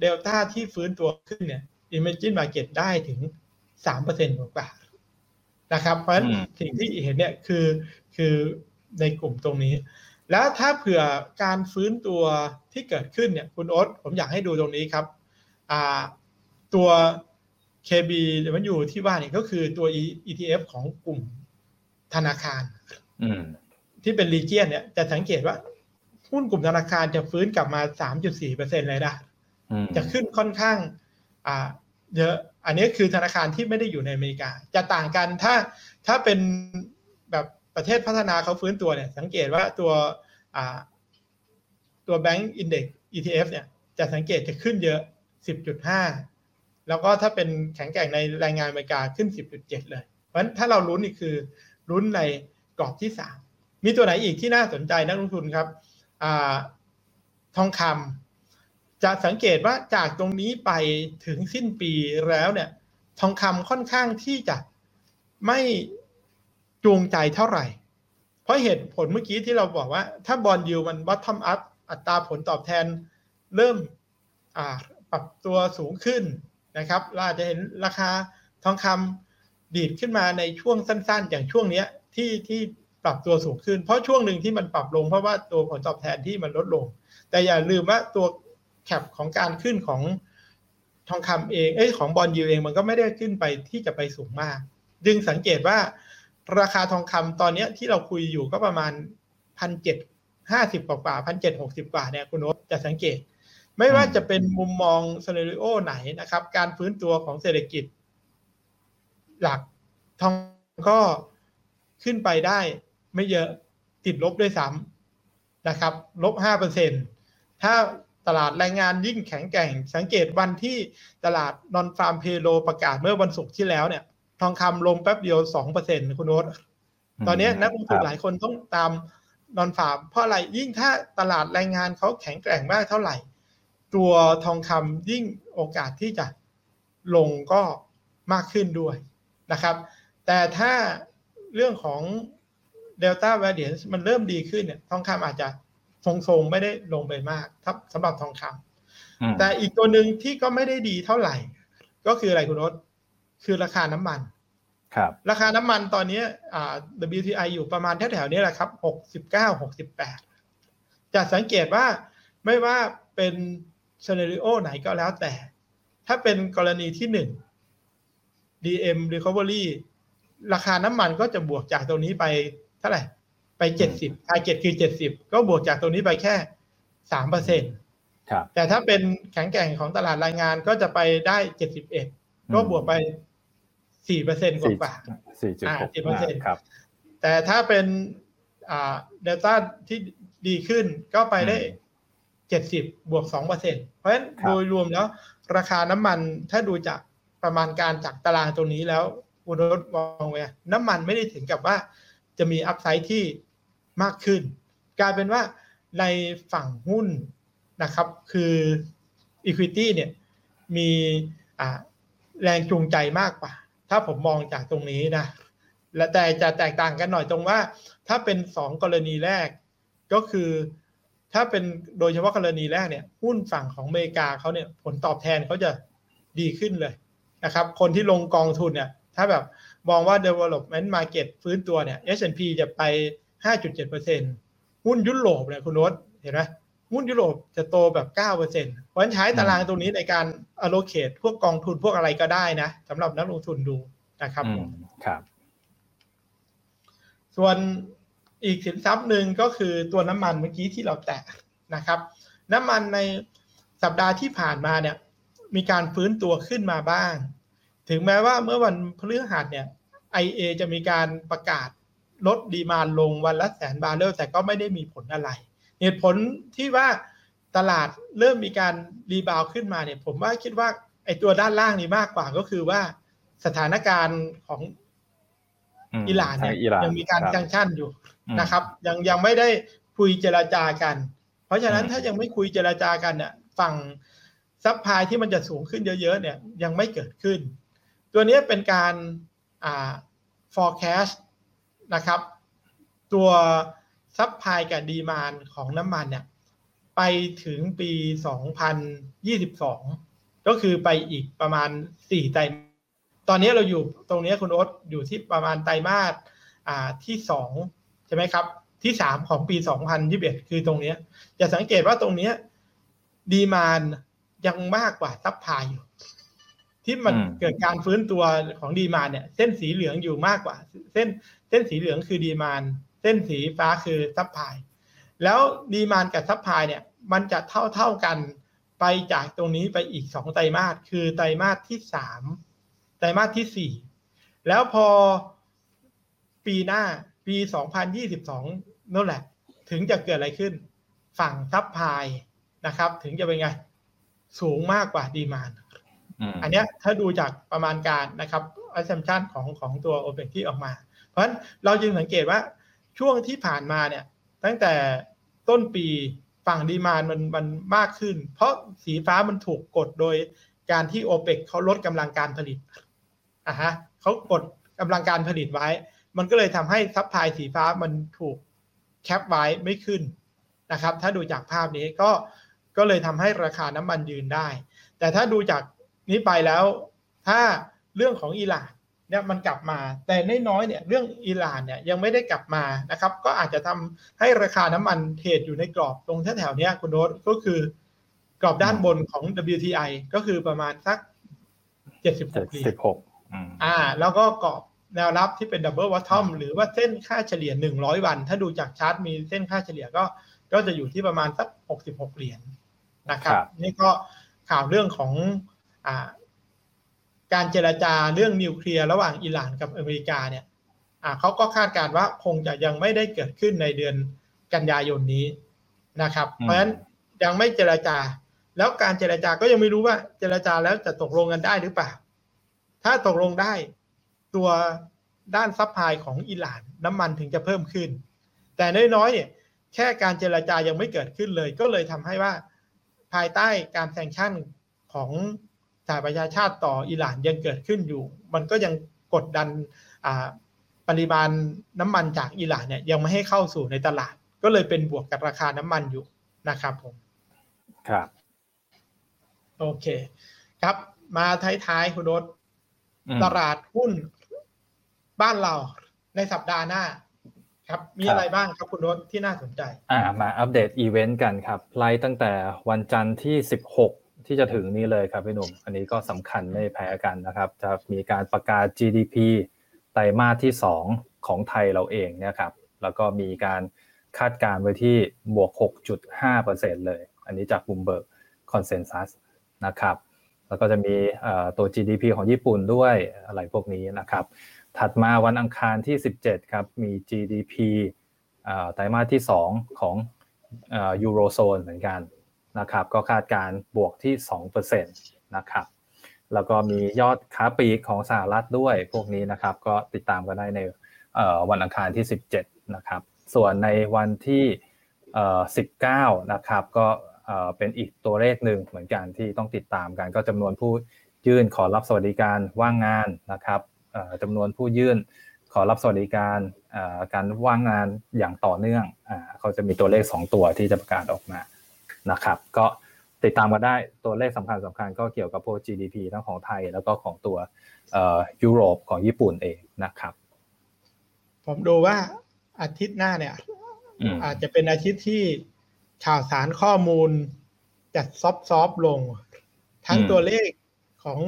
เดลต้าที่ฟื้นตัวขึ้นเนี่ย Emerging Market ได้ถึง3เปอร์เซ็นต์กว่าๆ นะครับ เพราะฉะนั้นอืมสิ่งที่เห็นเนี่ยคือคือในกลุ่มตรงนี้ แล้วถ้าเผื่อการฟื้นตัวที่เกิดขึ้นเนี่ยคุณโอ๊ตผมอยากให้ดูตรงนี้ครับอ่าตัว KB มันอยู่ที่ว่าเนี่ยก็คือตัว ETF ของกลุ่มธนาคารอืมที่เป็นรีเจียนเนี่ยจะสังเกตว่าหุ้นกลุ่มธนาคารจะฟื้นกลับมา 3.4%เลยนะอืมจะขึ้นค่อนข้างอ่าเยอะ อันนี้คือธนาคารที่ไม่ได้อยู่ในอเมริกา จะต่างกันถ้าถ้าเป็นแบบประเทศพัฒนาเขาฟื้นตัวเนี่ย สังเกตว่าตัวตัวแบงก์อินเด็ก ETF เนี่ยจะสังเกตจะขึ้นเยอะ 10.5 แล้วก็ถ้าเป็นแข็งแกร่งในรายงานอเมริกาขึ้น 10.7 เลย เพราะฉะนั้นถ้าเราลุ้นนี่คือลุ้นในกรอบที่ 3 มีตัวไหนอีกที่น่าสนใจนักลงทุนครับอทองคำ จะสังเกตว่าจากตรงนี้ไปถึงสิ้นปีแล้วเนี่ย ทองคำค่อนข้างที่จะไม่จูงใจเท่าไหร่ เพราะเหตุผลเมื่อกี้ที่เราบอกว่า ถ้าบอลยูมัน bottom up อัตราผลตอบแทนเริ่มปรับตัวสูงขึ้นนะครับเราอาจจะเห็นราคาทองคำดีดขึ้นมาในช่วงสั้น ๆ อย่างช่วงนี้ที่ที่ปรับตัวสูงขึ้น เพราะช่วงหนึ่งที่มันปรับลงเพราะว่าตัวผลตอบแทนที่มันลดลง แต่อย่าลืมว่าตัว cap ของการขึ้นของทองคำเองเอ้ยของ bond yield เองมันก็ไม่ได้ขึ้นไปที่จะไปสูงมากจึงสังเกตว่าราคาทองคำตอนเนี้ยที่เราคุยอยู่ก็ประมาณพันเจ็ดห้าสิบกว่าพันเจ็ดหกสิบกว่าเนี่ยคุณโอ๊ตจะสังเกต ไม่ว่าจะเป็นมุมมอง scenario ไหนนะครับ การฟื้นตัวของเศรษฐกิจ หลักทองก็ขึ้นไปได้ไม่เยอะติดลบด้วยซ้ำนะครับ ลบห้าเปอร์เซ็นถ้า ตลาดแรงงานยิ่งแข็งแกร่ง สังเกตวันที่ตลาด nonfarm payroll ประกาศเมื่อวันศุกร์ที่แล้วเนี่ย ทองคำลงแป๊บเดียวสองเปอร์เซ็นคุณโอ๊ตตอนนี้นักลงทุนหลายคนต้องตาม nonfarm เพราะอะไรยิ่งถ้าตลาดแรงงานเขาแข็งแกร่งมากเท่าไหร่ ตัวทองคำยิ่งโอกาสที่จะลงก็มากขึ้นด้วยนะครับ แต่ถ้าเรื่องของ Delta Variance มันเริ่มดีขึ้นเนี่ยทองคำอาจจะ ทรงๆไม่ได้ลงไปมากครับสำหรับทองคำแต่อีกตัวหนึ่งที่ก็ไม่ได้ดีเท่าไหร่ ก็คืออะไรคุณรสคือราคาน้ำมันครับราคาน้ำมันตอนนี้อ่า WTI อยู่ประมาณแถวๆนี้แหละครับหกสิบเก้าหกสิบแปดจะสังเกตว่าไม่ว่าเป็นซ c น n ริโอไหนก็แล้วแต่ ถ้าเป็นกรณีที่หนึ่ง DM Recovery ราคาน้ำมันก็จะบวกจากตรงนี้ไปเท่าไหร่ ไปเจ็ดสิบ target คือเจ็ดสิบก็บวกจากตรงนี้ไปแค่สามเปอร์เซ็นต์ครับแต่ถ้าเป็นแข็งแกร่งของตลาดแรงงานก็จะไปได้เจ็ดสิบเอ็ดก็บวกไปสี่เปอร์เซ็นต์กว่าสี่จุดหก4%ครับ แต่ถ้าเป็นอ่าเดลต้าที่ดีขึ้นก็ไปได้เจ็ดสิบบวกสองเปอร์เซ็นเพราะฉะนั้นครับโดยรวมแล้ว ราคาน้ำมันถ้าดูจากประมาณการจากตารางตรงนี้แล้วอุดรมองไว้น้ำมันไม่ได้ถึงกับว่า จะมีอัพไซด์ที่มากขึ้น กลายเป็นว่าในฝั่งหุ้นนะครับ คือ Equity เนี่ยมีแรงจูงใจมากกว่า ถ้าผมมองจากตรงนี้นะและแต่จะแตกต่างกันหน่อยตรงว่า ถ้าเป็นสองกรณีแรกก็คือ ถ้าเป็นโดยเฉพาะกรณีแรกเนี่ย หุ้นฝั่งของอเมริกาเขาเนี่ย ผลตอบแทนเขาจะดีขึ้นเลยนะครับ คนที่ลงกองทุนเนี่ย ถ้าแบบ มองว่า development market ฟื้นตัวเนี่ย S&P จะไป 5.7%หุ้นยุโรปเนี่ยคุณโน้ตเห็นไหมหุ้นยุโรปจะโตแบบ 9%เพราะฉะนั้นใช้ตารางตรงนี้ในการ allocate พวกกองทุนพวกอะไรก็ได้นะสำหรับนักลงทุนดูนะครับอืมครับ ส่วนอีกสินทรัพย์หนึ่งก็คือตัวน้ำมันเมื่อกี้ที่เราแตะนะครับ น้ำมันในสัปดาห์ที่ผ่านมาเนี่ยมีการฟื้นตัวขึ้นมาบ้าง ถึงแม้ว่าเมื่อวันพฤหัสเนี่ย IA จะมีการประกาศลดดีมานลงวันละแสนบาร์เรลแต่ก็ไม่ได้มีผลอะไร เหตุผลที่ว่าตลาดเริ่มมีการ rebound ขึ้นมาเนี่ย ผมว่าคิดว่าไอ้ตัวด้านล่างนี้มากกว่าก็คือว่าสถานการณ์ของอิหร่านเนี่ยทางอิหร่านยังมีการ sanction อยู่อืมนะครับ ยังยังไม่ได้คุยเจรจากัน เพราะฉะนั้นอืมถ้ายังไม่คุยเจรจากันเนี่ยฝั่ง supply ที่มันจะสูงขึ้นเยอะๆเนี่ยยังไม่เกิดขึ้น ตัวนี้เป็นการอ่า forecast นะครับ ตัว supply กับ demand ของน้ำมันเนี่ยไปถึงปี 2022 ก็คือไปอีกประมาณ 4 ไตรมาสตอนนี้เราอยู่ตรงนี้คุณโอ๊ตอยู่ที่ประมาณไตรมาสอ่าที่ 2 ใช่ไหมครับ ที่ 3 ของปี 2021 คือตรงนี้จะสังเกตว่าตรงนี้ demand ยังมากกว่า supply อยู่ ที่มันอืมเกิดการฟื้นตัวของ demand เนี่ย เส้นสีเหลืองอยู่มากกว่า เส้นเส้นสีเหลืองคือ demand เส้นสีฟ้าคือ supply แล้ว demand กับ supply เนี่ย มันจะเท่าเท่าๆกันไปจากตรงนี้ไปอีกสองไตรมาสคือไตรมาสที่สามไตรมาสที่สี่แล้วพอปีหน้าปีสองพันยี่สิบสองนั่นแหละ ถึงจะเกิดอะไรขึ้น ฝั่ง supply นะครับ ถึงจะเป็นไง สูงมากกว่า demand อันนี้ถ้าดูจากประมาณการนะครับ assumption ของของตัว OPEC ที่ออกมา เพราะฉะนั้นเราจึงสังเกตว่าช่วงที่ผ่านมาเนี่ยตั้งแต่ต้นปีฝั่ง demand มันมันมากขึ้น เพราะสีฟ้ามันถูกกดโดยการที่ OPEC เขาลดกำลังการผลิตอะฮะเขากดกำลังการผลิตไว้ มันก็เลยทำให้ supply สีฟ้ามันถูก cap ไว้ไม่ขึ้นนะครับ ถ้าดูจากภาพนี้ก็ก็เลยทำให้ราคาน้ำมันยืนได้ แต่ถ้าดูจาก นี้ไปแล้ว ถ้าเรื่องของอิหร่านเนี่ยมันกลับมา แต่น้อยๆเนี่ยเรื่องอิหร่านเนี่ยยังไม่ได้กลับมานะครับ ก็อาจจะทำให้ราคาน้ำมันเทรดอยู่ในกรอบตรงแถวๆเนี้ยคุณโน้ตก็คือกรอบด้านบนของ WTI ก็คือประมาณสักเจ็ด76เหรียสิญบหกอืมอ่า แล้วก็กรอบแนวรับที่เป็นดับเบิลวัตทอมหรือว่าเส้นค่าเฉลี่ย100วัน ถ้าดูจากชาร์ตมีเส้นค่าเฉลี่ยก็ก็จะอยู่ที่ประมาณสัก66เหรียญนะครับ นี่ก็ข่าวเรื่องของอ่า การเจรจาเรื่องนิวเคลียร์ระหว่างอิหร่านกับอเมริกาเนี่ยอ่าเขาก็คาดการณ์ว่าคงจะยังไม่ได้เกิดขึ้นในเดือนกันยายนนี้นะครับ เพราะฉะนั้นยังไม่เจรจา แล้วการเจรจาก็ยังไม่รู้ว่าเจรจาแล้วจะตกลงกันได้หรือเปล่า ถ้าตกลงได้ตัวด้าน supply ของอิหร่านน้ำมันถึงจะเพิ่มขึ้น แต่น้อยๆเนี่ยแค่การเจรจายังไม่เกิดขึ้นเลย ก็เลยทำให้ว่าภายใต้การ sanction ของส หประชาชาติต่ออิหร่านยังเกิดขึ้นอยู่ มันก็ยังกดดันปริมาณน้ำมันจากอิหร่านเนี่ยยังไม่ให้เข้าสู่ในตลาด ก็เลยเป็นบวกกับราคาน้ำมันอยู่นะครับผมครับ โอเค ครับ มาท้ายๆคุณรถตลาดหุ้นบ้านเราในสัปดาห์หน้าครับมีอะไรบ้างครับคุณรถที่น่าสนใจ อ่ามาอัปเดตอีเวนต์กันครับไล่ตั้งแต่วันจันทร์ที่ 16 ที่จะถึงนี้เลยครับพี่หนุ่ม อันนี้ก็สำคัญไม่แพ้กันนะครับ จะมีการประกาศ GDP ไตรมาสที่ 2 ของไทยเราเองเนี่ยครับ แล้วก็มีการคาดการไว้ที่บวก 6.5%เลย อันนี้จาก Bloomberg Consensus นะครับ แล้วก็จะมีตัว GDP ของญี่ปุ่นด้วยอะไรพวกนี้นะครับ ถัดมาวันอังคารที่ 17 ครับ มี GDP ไตรมาสที่ 2 ของยูโรโซนเหมือนกัน นะครับก็คาดการบวกที่2%นะครับแล้วก็มียอดค้าปลีกของสหรัฐด้วยพวกนี้นะครับ ก็ติดตามกันได้ในวันอังคารที่ 17นะครับส่วนในวันที่19นะครับก็เป็นอีกตัวเลขหนึ่งเหมือนกันที่ต้องติดตามกัน ก็จำนวนผู้ยื่นขอรับสวัสดิการว่างงานนะครับจำนวนผู้ยื่นขอรับสวัสดิการการว่างงานอย่างต่อเนื่องเขาจะมีตัวเลข 2 ตัวที่จะประกาศออกมา นะครับ ก็ติดตามมาได้ตัวเลขสำคัญสำคัญก็เกี่ยวกับพวก GDP ทั้งของไทยแล้วก็ของตัวยุโรปของญี่ปุ่นเองนะครับ ผมดูว่าอาทิตย์หน้าเนี่ย อาจจะเป็นอาทิตย์ที่ข่าวสารข้อมูลจัดซอฟซอฟลง ทั้งตัวเลขของ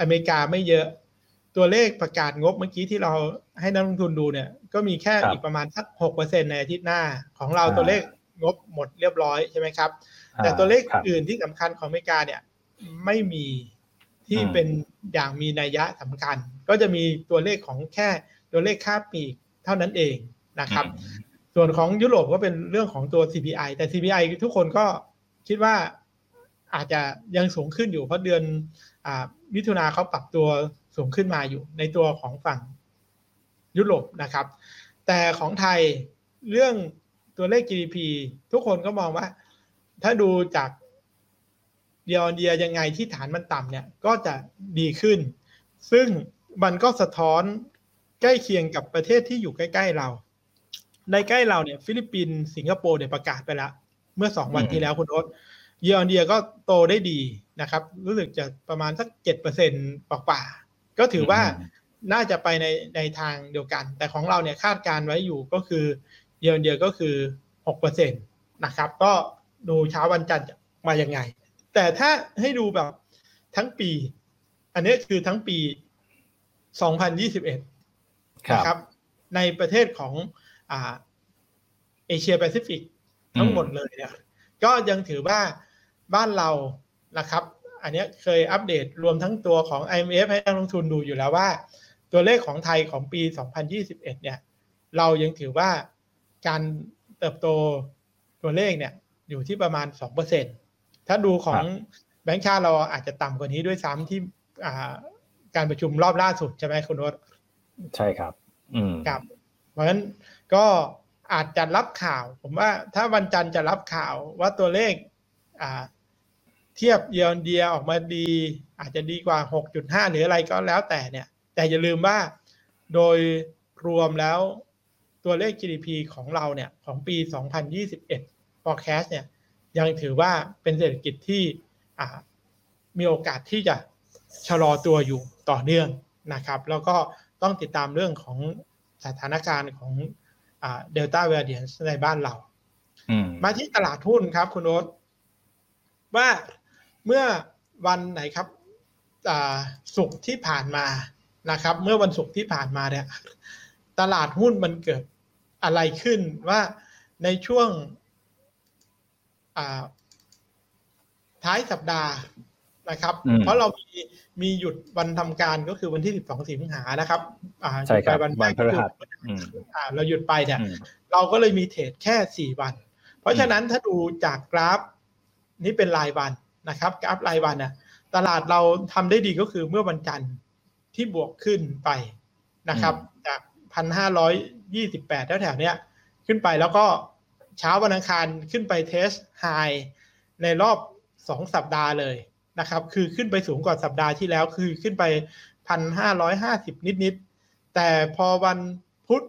อเมริกาไม่เยอะ ตัวเลขประกาศงบเมื่อกี้ที่เราให้นักลงทุนดูเนี่ย ก็มีแค่อีกประมาณสักหกเปอร์เซ็นในอาทิตย์หน้าของเราตัวเลข งบหมดเรียบร้อยใช่ไหมครับ แต่ตัวเลขอื่นที่สำคัญของอเมริกาเนี่ยไม่มีที่เป็นอย่างมีนัยยะสำคัญ ก็จะมีตัวเลขของแค่ตัวเลขค่าปีกเท่านั้นเองนะครับ ส่วนของยุโรปก็เป็นเรื่องของตัว CPI แต่ CPI ทุกคนก็คิดว่าอาจจะยังสูงขึ้นอยู่เพราะเดือนอมิถุนาเขาปรับตัวสูงขึ้นมาอยู่ในตัวของฝั่งยุโรปนะครับ แต่ของไทยเรื่อง ตัวเลข GDP ทุกคนก็มองว่า ถ้าดูจากเดียร์เดียยังไงที่ฐานมันต่ำเนี่ยก็จะดีขึ้น ซึ่งมันก็สะท้อนใกล้เคียงกับประเทศที่อยู่ใกล้ ๆ เรา ในใกล้เราเนี่ยฟิลิปปินส์สิงคโปร์เนี่ยประกาศไปแล้ว เมื่อสองวันที่แล้วคุณโอ๊ตเยอเดียก็โตได้ดีนะครับ รู้สึกจะประมาณสักเจ็ดเปอร์เซ็นต์ป่าก็ถือว่าน่าจะไปในในทางเดียวกัน แต่ของเราเนี่ยคาดการไว้อยู่ก็คือ เยอเดียก็คือหกเปอร์เซ็นตนะครับ ก็ดูเช้าวันจันทร์มายังไง แต่ถ้าให้ดูแบบทั้งปี อันนี้คือทั้งปี 2021นะครับ ในประเทศของอ่าเอเชียแปซิฟิกทั้งหมดเลยเนี่ย ก็ยังถือว่าบ้านเรานะครับ อันนี้เคยอัปเดตรวมทั้งตัวของ IMF ให้นักลงทุนดูอยู่แล้วว่า ตัวเลขของไทยของปี 2021 เนี่ย เรายังถือว่า การเติบโตตัวเลขเนี่ยอยู่ที่ประมาณ 2%ถ้าดูของแบงค์ชาติเราอาจจะต่ำกว่านี้ด้วยซ้ำที่การประชุมรอบล่าสุดใช่ไหมคุณวศใช่ครับ อืมครับ เพราะฉะนั้นก็อาจจะรับข่าว ผมว่าถ้าวันจันทร์จะรับข่าวว่าตัวเลขเทียบเยียนเดียออกมาดี อาจจะดีกว่า 6.5 หรืออะไรก็แล้วแต่เนี่ย แต่อย่าลืมว่าโดยรวมแล้ว ตัวเลข GDP ของเราเนี่ยของปี 2021 forecast เนี่ยยังถือว่าเป็นเศรษฐกิจที่มีโอกาสที่จะชะลอตัวอยู่ต่อเนื่องนะครับ แล้วก็ต้องติดตามเรื่องของสถานการณ์ของเดลต้าเวอร์เดียนในบ้านเรา มาที่ตลาดหุ้นครับคุณโอ๊ตว่าเมื่อวันไหนครับศุกร์ที่ผ่านมานะครับ เมื่อวันศุกร์ที่ผ่านมาเนี่ย ตลาดหุ้นมันเกิดอะไรขึ้นว่าในช่วงท้ายสัปดาห์นะครับอืมเพราะเรามีมีหยุดวันทำการก็คือวันที่ 12 สิงหานะครับอ่าใช่ครับหยุดไปวันพฤหัสอืมอ่าเราหยุดไปเนี่ยอืมเราก็เลยมีเทรดแค่ 4 วัน เพราะฉะนั้นถ้าดูจากกราฟนี้เป็นรายวันนะครับ กราฟรายวันน่ะตลาดเราทำได้ดีก็คือเมื่อวันจันทร์ที่บวกขึ้นไปนะครับจาก พันห้าร้อยยี่สิบแปดแถวๆเนี้ยขึ้นไปแล้วก็เช้าวันอังคารขึ้นไปเทสไฮในรอบสองสัปดาห์เลยนะครับ คือขึ้นไปสูงกว่าสัปดาห์ที่แล้วคือขึ้นไปพันห้าร้อยห้าสิบนิดๆ แต่พอวันพุธ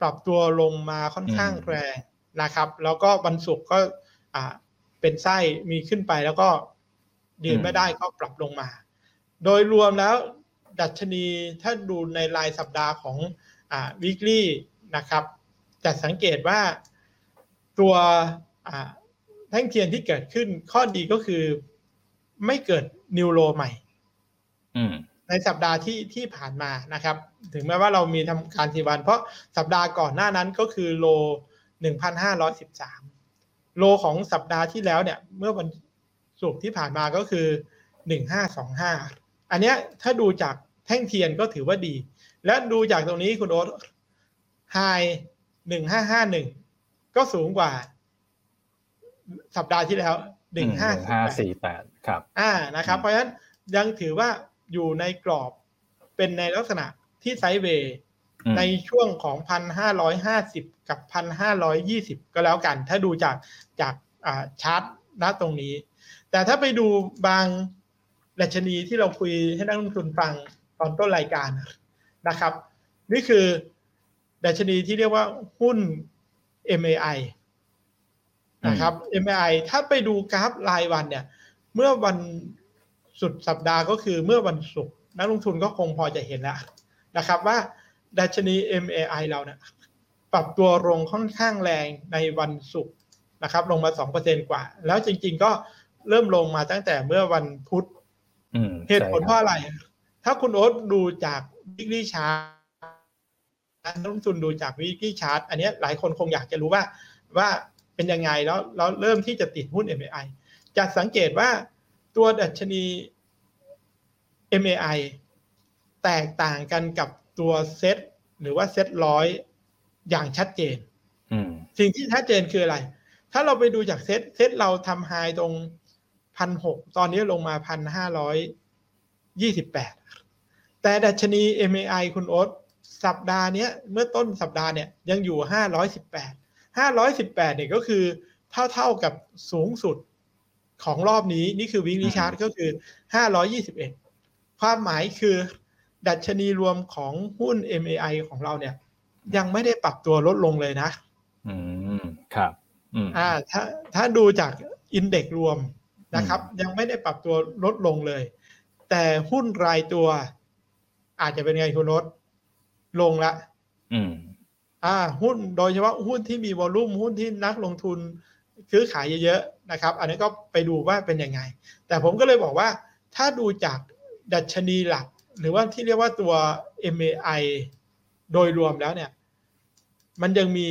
ปรับตัวลงมาค่อนข้างอืมแรงนะครับ แล้วก็วันศุกร์ก็อ่าเป็นไส้มีขึ้นไปแล้วก็ยืนไม่ได้ก็ปรับลงมา โดยรวมแล้วดัชนีถ้าดูในรายสัปดาห์ของอ่า weekly นะครับจะสังเกตว่าตัวอ่าแท่งเทียนที่เกิดขึ้นข้อดีก็คือไม่เกิดนิวโรใหม่อืมในสัปดาห์ที่ที่ผ่านมานะครับ ถึงแม้ว่าเรามีทำการสี่วัน เพราะสัปดาห์ก่อนหน้านั้นก็คือโล 1,513 โลของสัปดาห์ที่แล้วเนี่ย เมื่อวันศุกร์ที่ผ่านมาก็คือ 1525 อันเนี้ยถ้าดูจากแท่งเทียนก็ถือว่าดี และดูจากตรงนี้คุณโอ๊ตไฮ1551ก็สูงกว่า สัปดาห์ที่แล้วอืมห้า1548สี่แปดครับ อ่านะครับอืมเพราะฉะนั้นยังถือว่าอยู่ในกรอบเป็นในลักษณะที่ไซด์เวย์อืมในช่วงของพันห้าร้อยห้าสิบกับพันห้าร้อยยี่สิบก็แล้วกัน ถ้าดูจากจากอ่าชาร์ตณตรงนี้ แต่ถ้าไปดูบางดัชนีที่เราคุยให้นักลงทุนฟังตอนต้นรายการ นะครับ นี่คือดัชนีที่เรียกว่าหุ้น MAI นะครับ MAI ถ้าไปดูกราฟรายวันเนี่ย เมื่อวันสุดสัปดาห์ก็คือเมื่อวันศุกร์นักลงทุนก็คงพอจะเห็นแล้วนะครับว่าดัชนี MAI เราเนี่ยปรับตัวลงค่อนข้างแรงในวันศุกร์นะครับ ลงมา 2%กว่า แล้วจริง ๆ ก็เริ่มลงมาตั้งแต่เมื่อวันพุธอืมเหตุผลใช่เพครับราะอะไร ถ้าคุณโอ๊ตดูจาก weekly chart นักลงทุนดูจาก weekly chart อันเนี้ยหลายคนคงอยากจะรู้ว่าว่าเป็นยังไงแล้วแล้วเริ่มที่จะติดหุ้น MAI จะสังเกตว่าตัวดัชนี MAI แตกต่างกันกับตัวเซตหรือว่าเซตร้อยอย่างชัดเจนอืมสิ่งที่ชัดเจนคืออะไร ถ้าเราไปดูจากเซตเซตเราทำไฮตรงพันหกตอนนี้ลงมาพันห้าร้อยยี่สิบแปด แต่ดัชนี MAI คุณโอ๊ตสัปดาห์เนี้ยเมื่อต้นสัปดาห์เนี่ยยังอยู่ห้าร้อยสิบแปดห้าร้อยสิบแปดเนี่ยก็คือเท่าเท่าๆกับสูงสุดของรอบนี้นี่คือวิ l ี y ชาร์ตก็คือห้าร้อยี่สิบเอ็ดความหมายคือ ดัชนีรวมของหุ้น MAI ของเราเนี่ย ยังไม่ได้ปรับตัวลดลงเลยนะ อืม ครับอืมอ่าถ้าถ้าดูจากอินเด็กรวมนะครับ ยังไม่ได้ปรับตัวลดลงเลย แต่หุ้นรายตัว อาจจะเป็นไงคุณโนตลงละอืม อ่า หุ้นโดยเฉพาะหุ้นที่มีวอลลุ่มหุ้นที่นักลงทุนซื้อขายเยอะๆนะครับ อันนี้ก็ไปดูว่าเป็นยังไง แต่ผมก็เลยบอกว่า ถ้าดูจากดัชนีหลัก หรือว่าที่เรียกว่าตัว MAI โดยรวมแล้วเนี่ย มันยังมี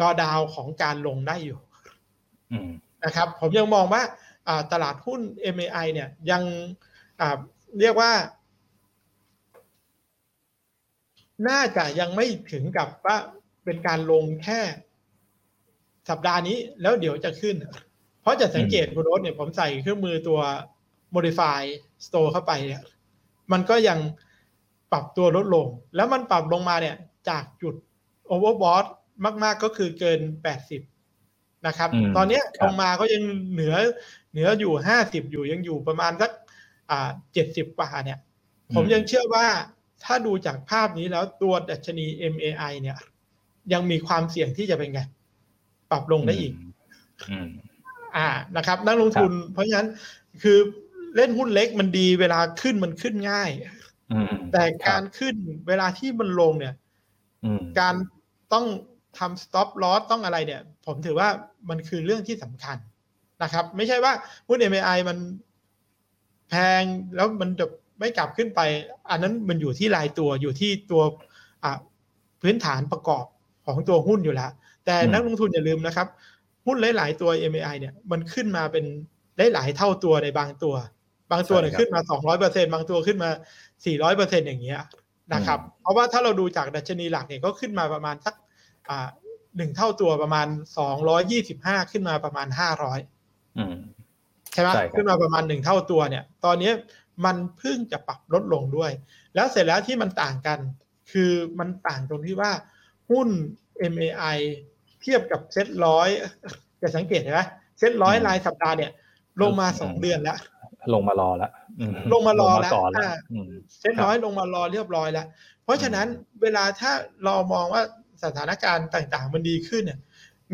ดอดาวของการลงได้อยู่อืมนะครับ ผมยังมองว่าอ่าตลาดหุ้น MAI เนี่ยยังอ่า เรียกว่า น่าจะยังไม่ถึงกับว่าเป็นการลงแค่ สัปดาห์นี้ แล้วเดี๋ยวจะขึ้น เพราะจะสังเกตคุณโรสเนี่ยผมใส่เครื่องมือตัว modify store เข้าไปเนี่ย มันก็ยังปรับตัวลดลง แล้วมันปรับลงมาเนี่ย จากจุด overbought มาก ๆ ก็คือเกิน 80 นะครับอืมตอนเนี้ยครับลงมาก็ยังเหนือเหนืออยู่ 50 อยู่ยังอยู่ประมาณสัก อ่า70กว่าเนี่ย ผมยังเชื่อว่าถ้าดูจากภาพนี้แล้วตัวดัชนี MAI เนี่ย ยังมีความเสี่ยงที่จะเป็นไง ปรับลงได้อีกอืมอ่านะครับ นักลงทุน เพราะฉะนั้นคือเล่นหุ้นเล็กมันดีเวลาขึ้นมันขึ้นง่ายอืมแต่การขึ้นเวลาที่มันลงเนี่ยอืมการต้องทำ stop loss ต้องอะไรเนี่ย ผมถือว่ามันคือเรื่องที่สำคัญนะครับ ไม่ใช่ว่าหุ้น MAI มัน แพงแล้วมันจะไม่กลับขึ้นไป อันนั้นมันอยู่ที่รายตัวอยู่ที่ตัวอะพื้นฐานประกอบของตัวหุ้นอยู่แล้วแต่นักลงทุนอย่าลืมนะครับ หุ้นหลาย ๆ ตัว MAI เนี่ยมันขึ้นมาเป็นได้หลายเท่าตัวในบางตัว บางตัวเนี่ยใช่ครับขึ้นมาสองร้อยเปอร์เซ็นบางตัวขึ้นมาสี่ร้อยเปอร์เซ็นอย่างเงี้ยนะครับ เพราะว่าถ้าเราดูจากดัชนีหลักเนี่ยก็ขึ้นมาประมาณสักอ่าหนึ่งเท่าตัวประมาณสองร้อยี่สิบห้าขึ้นมาประมาณห้าร้อยอืม ใช่ไหมใช่ครับขึ้นมาประมาณหนึ่งเท่าตัวเนี่ย ตอนนี้มันเพิ่งจะปรับลดลงด้วย แล้วเสร็จแล้วที่มันต่างกัน คือมันต่างตรงที่ว่าหุ้น MAI เทียบกับเซ็ตร้อยจะสังเกตเห็นไหมเซ็ตร้อยรายสัปดาห์เนี่ย ลงมาสองเดือนแล้ว ลงมารอแล้วอืลงมารอแล้วก่อนแล้วอ่าอืมเซ็ตร้อยลงมารอเรียบร้อยแล้ว เพราะฉะนั้นเวลาถ้าเรามองว่าสถานการณ์ต่าง ๆ มันดีขึ้นเนี่ย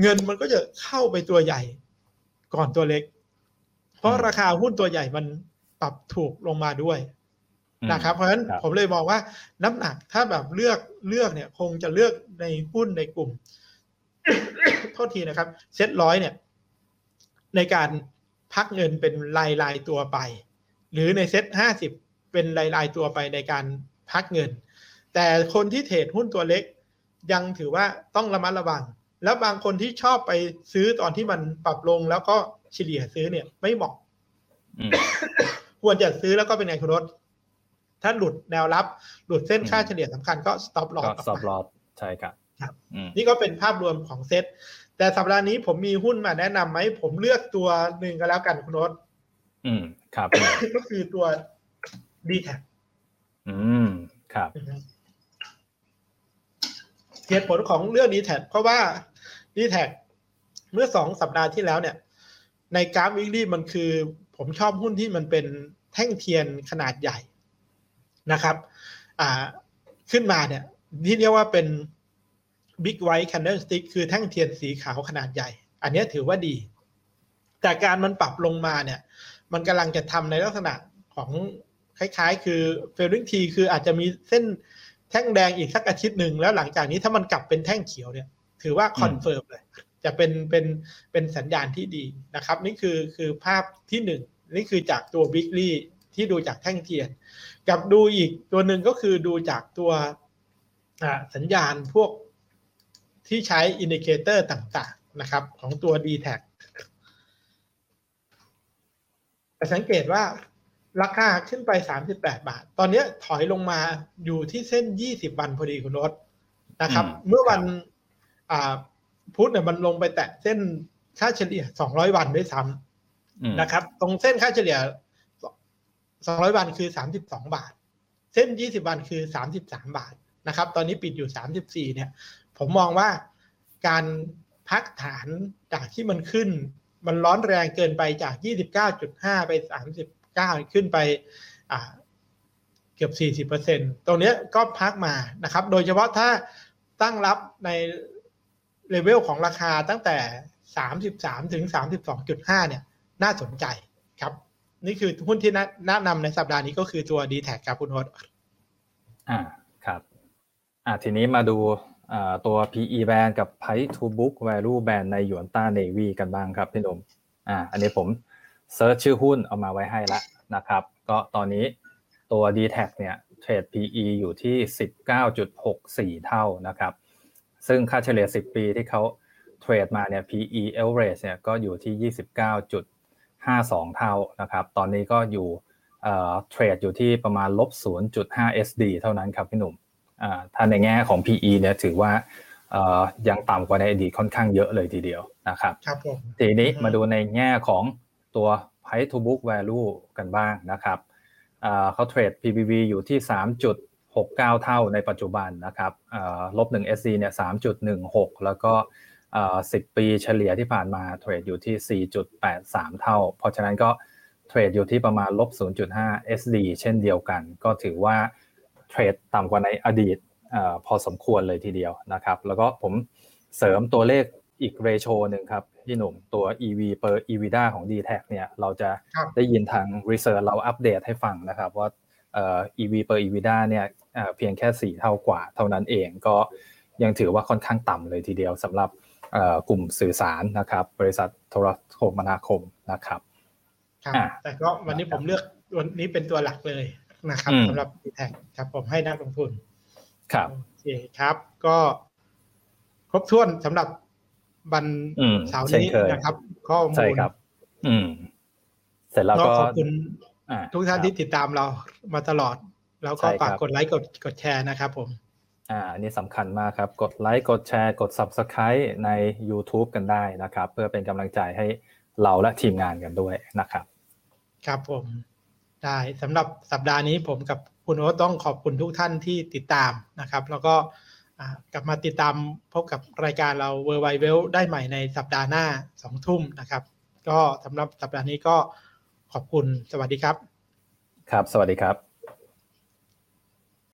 เงินมันก็จะเข้าไปตัวใหญ่ ก่อนตัวเล็ก เพราะราคาหุ้นตัวใหญ่มันปรับถูกลงมาด้วยอืมนะครับ เพราะฉะนั้นครับผมเลยมองว่าน้ำหนักถ้าแบบเลือกเลือกเนี่ย คงจะเลือกในหุ้นในกลุ่มโทษทีนะครับ เซ็ตร้อยเนี่ย ในการพักเงินเป็นรายรายๆตัวไป หรือในเซ็ตห้าสิบเป็นรายรายๆตัวไปในการพักเงิน แต่คนที่เทรดหุ้นตัวเล็กยังถือว่าต้องระมัดระวัง แล้วบางคนที่ชอบไปซื้อตอนที่มันปรับลงแล้วก็เฉลี่ยซื้อเนี่ยไม่เหมาะอืมควรจะซื้อแล้วก็เป็นไงคุณรถ ถ้าหลุดแนวรับ หลุดเส้นค่าอืมเฉลี่ยสำคัญก็ stop ก็ loss สอบรอดใช่ครับครับอืมนี่ก็เป็นภาพรวมของเซ็ตแต่สัปดาห์นี้ผมมีหุ้นมาแนะนำไหม ผมเลือกตัวหนึ่งก็แล้วกันคุณรถอืม ครับ ก็คือตัว d t แทอืม ครับเหตุผลของเรื่อง d t แทเพราะว่า d t แท็เมื่อสองสัปดาห์ที่แล้วเนี่ย ในกราฟวิกฤตมันคือ ผมชอบหุ้นที่มันเป็นแท่งเทียนขนาดใหญ่นะครับอ่าขึ้นมาเนี่ยที่เรียกว่าเป็น Big White Candlestick คือแท่งเทียนสีขาวขนาดใหญ่ อันนี้ถือว่าดี แต่การมันปรับลงมาเนี่ย มันกำลังจะทำในลักษณะของคล้ายๆ คือ failing T คืออาจจะมีเส้นแท่งแดงอีกสักอาทิตย์หนึ่งแล้วหลังจากนี้ถ้ามันกลับเป็นแท่งเขียวเนี่ย ถือว่าคอนเฟิร์มเลย จะเป็นเป็นเป็นสัญญาณที่ดีนะครับ นี่คือคือภาพที่หนึ่งนี่คือจากตัว b i g l y ที่ดูจากแท่งเทียน กับดูอีกตัวหนึ่งก็คือดูจากตัวอ่าสัญญาณพวกที่ใช้อินดิเคเตอร์ต่าง ๆ นะครับ ของตัว d t แทแต่สังเกตว่าราคาขึ้นไป 38 บาท ตอนนี้ถอยลงมาอยู่ที่เส้น 20 วันพอดีคุณรถนะครับอืมเมื่อวัน ครับอ่าพุธเนี่ยมันลงไปแตะเส้นค่าเฉลี่ย 200 วันด้วยซ้ำอืมนะครับ ตรงเส้นค่าเฉลี่ย 200 วันคือ 32 บาท เส้น 20 วันคือ 33 บาทนะครับ ตอนนี้ปิดอยู่ 34 เนี่ย ผมมองว่าการพักฐานจากที่มันขึ้น มันร้อนแรงเกินไปจาก 29.5 ไป 39 ขึ้นไปอ่าเกือบ 40%ตรงเนี้ยก็พักมานะครับ โดยเฉพาะถ้าตั้งรับใน เลเวลของราคาตั้งแต่ 33 ถึง 32.5 เนี่ย น่าสนใจครับ นี่คือหุ้นที่แนะนำในสัปดาห์นี้ก็คือตัว d t แทครับคุณโอ๊ตอ่าครับ อ่าทีนี้มาดูตัว PE band กับ Price to Book Value band ในหยวนต้า Navy กันบ้างครับพี่นุ่มอ่า อันนี้ผมเซิร์ชชื่อหุ้นเอามาไว้ให้ละนะครับ ก็ตอนนี้ตัว d t แทเนี่ยเทรด PE อยู่ที่ 19.64 เท่านะครับ ซึ่งค่าเฉลี่ย 10 ปีที่เขาเทรดมาเนี่ย PE average เนี่ยก็อยู่ที่ 29.52 เท่านะครับ ตอนนี้ก็อยู่เอ่อเทรดอยู่ที่ประมาณลบ 0.5 SD เท่านั้นครับพี่หนุ่มอ่าถ้าในแง่ของ PE เนี่ยถือว่าเอ่อยังต่ำกว่าในอดีตค่อนข้างเยอะเลยทีเดียวนะครับครับผมทีนี้อือฮึมาดูในแง่ของตัว Price to Book Value กันบ้างนะครับอ่าเขาเทรด PBV อยู่ที่ 3.69 เท่าในปัจจุบันนะครับอ่าลบ1 SC เนี่ย 3.16 แล้วก็อ่า10 ปีเฉลี่ยที่ผ่านมาเทรดอยู่ที่ 4.83 เท่า เพราะฉะนั้นก็เทรดอยู่ที่ประมาณลบ 0.5 SD เช่นเดียวกัน ก็ถือว่าเทรดต่ำกว่าในอดีตอาพอสมควรเลยทีเดียวนะครับ แล้วก็ผมเสริมตัวเลขอีกเรโชหนึ่งครับพี่หนุ่มตัว EV per EBITDA ของ d t แทเนี่ยเราจะครับได้ยินทาง Research เราอัปเดตให้ฟังนะครับว่าเอ่อ EV per EBITDA เนี่ย เอ่อเพียงแค่4เท่ากว่า เท่านั้นเองก็ยังถือว่าค่อนข้างต่ำเลยทีเดียวสำหรับเอ่อกลุ่มสื่อสารนะครับ บริษัทโทรคมนาคมนะครับครับอะแต่ก็วันนี้ผมเลือกวันนี้เป็นตัวหลักเลยนะครับอืมสำหรับ d t แทครับ ผมให้นักลงทุน ครับโอเคครับ ก็ครบถ้วนสำหรับวันอืมเสาร์เช่นนี้เคยนะครับ ข้อมูใช่ลครับ อืม เสร็จแล้วก็ก็ขอบคุณอ่าทุกท่านครับที่ติดตามเรามาตลอด แล้วก็ใช่ครับฝากกดไลค์กดกดแชร์นะครับผมอ่าอันนี้สำคัญมากครับ กดไลค์กดแชร์กด Subscribe ใน YouTube กันได้นะครับ เพื่อเป็นกำลังใจให้เราและทีมงานกันด้วยนะครับ ครับผมได้สำหรับสัปดาห์นี้ผมกับคุณโอ๊ตต้องขอบคุณทุกท่านที่ติดตามนะครับ แล้วก็อ่ากลับมาติดตามพบกับรายการเราเวอร์ไวเวลได้ใหม่ในสัปดาห์หน้าสองทุ่มนะครับ ก็สำหรับสัปดาห์นี้ก็ขอบคุณสวัสดีครับ ครับ สวัสดีครับ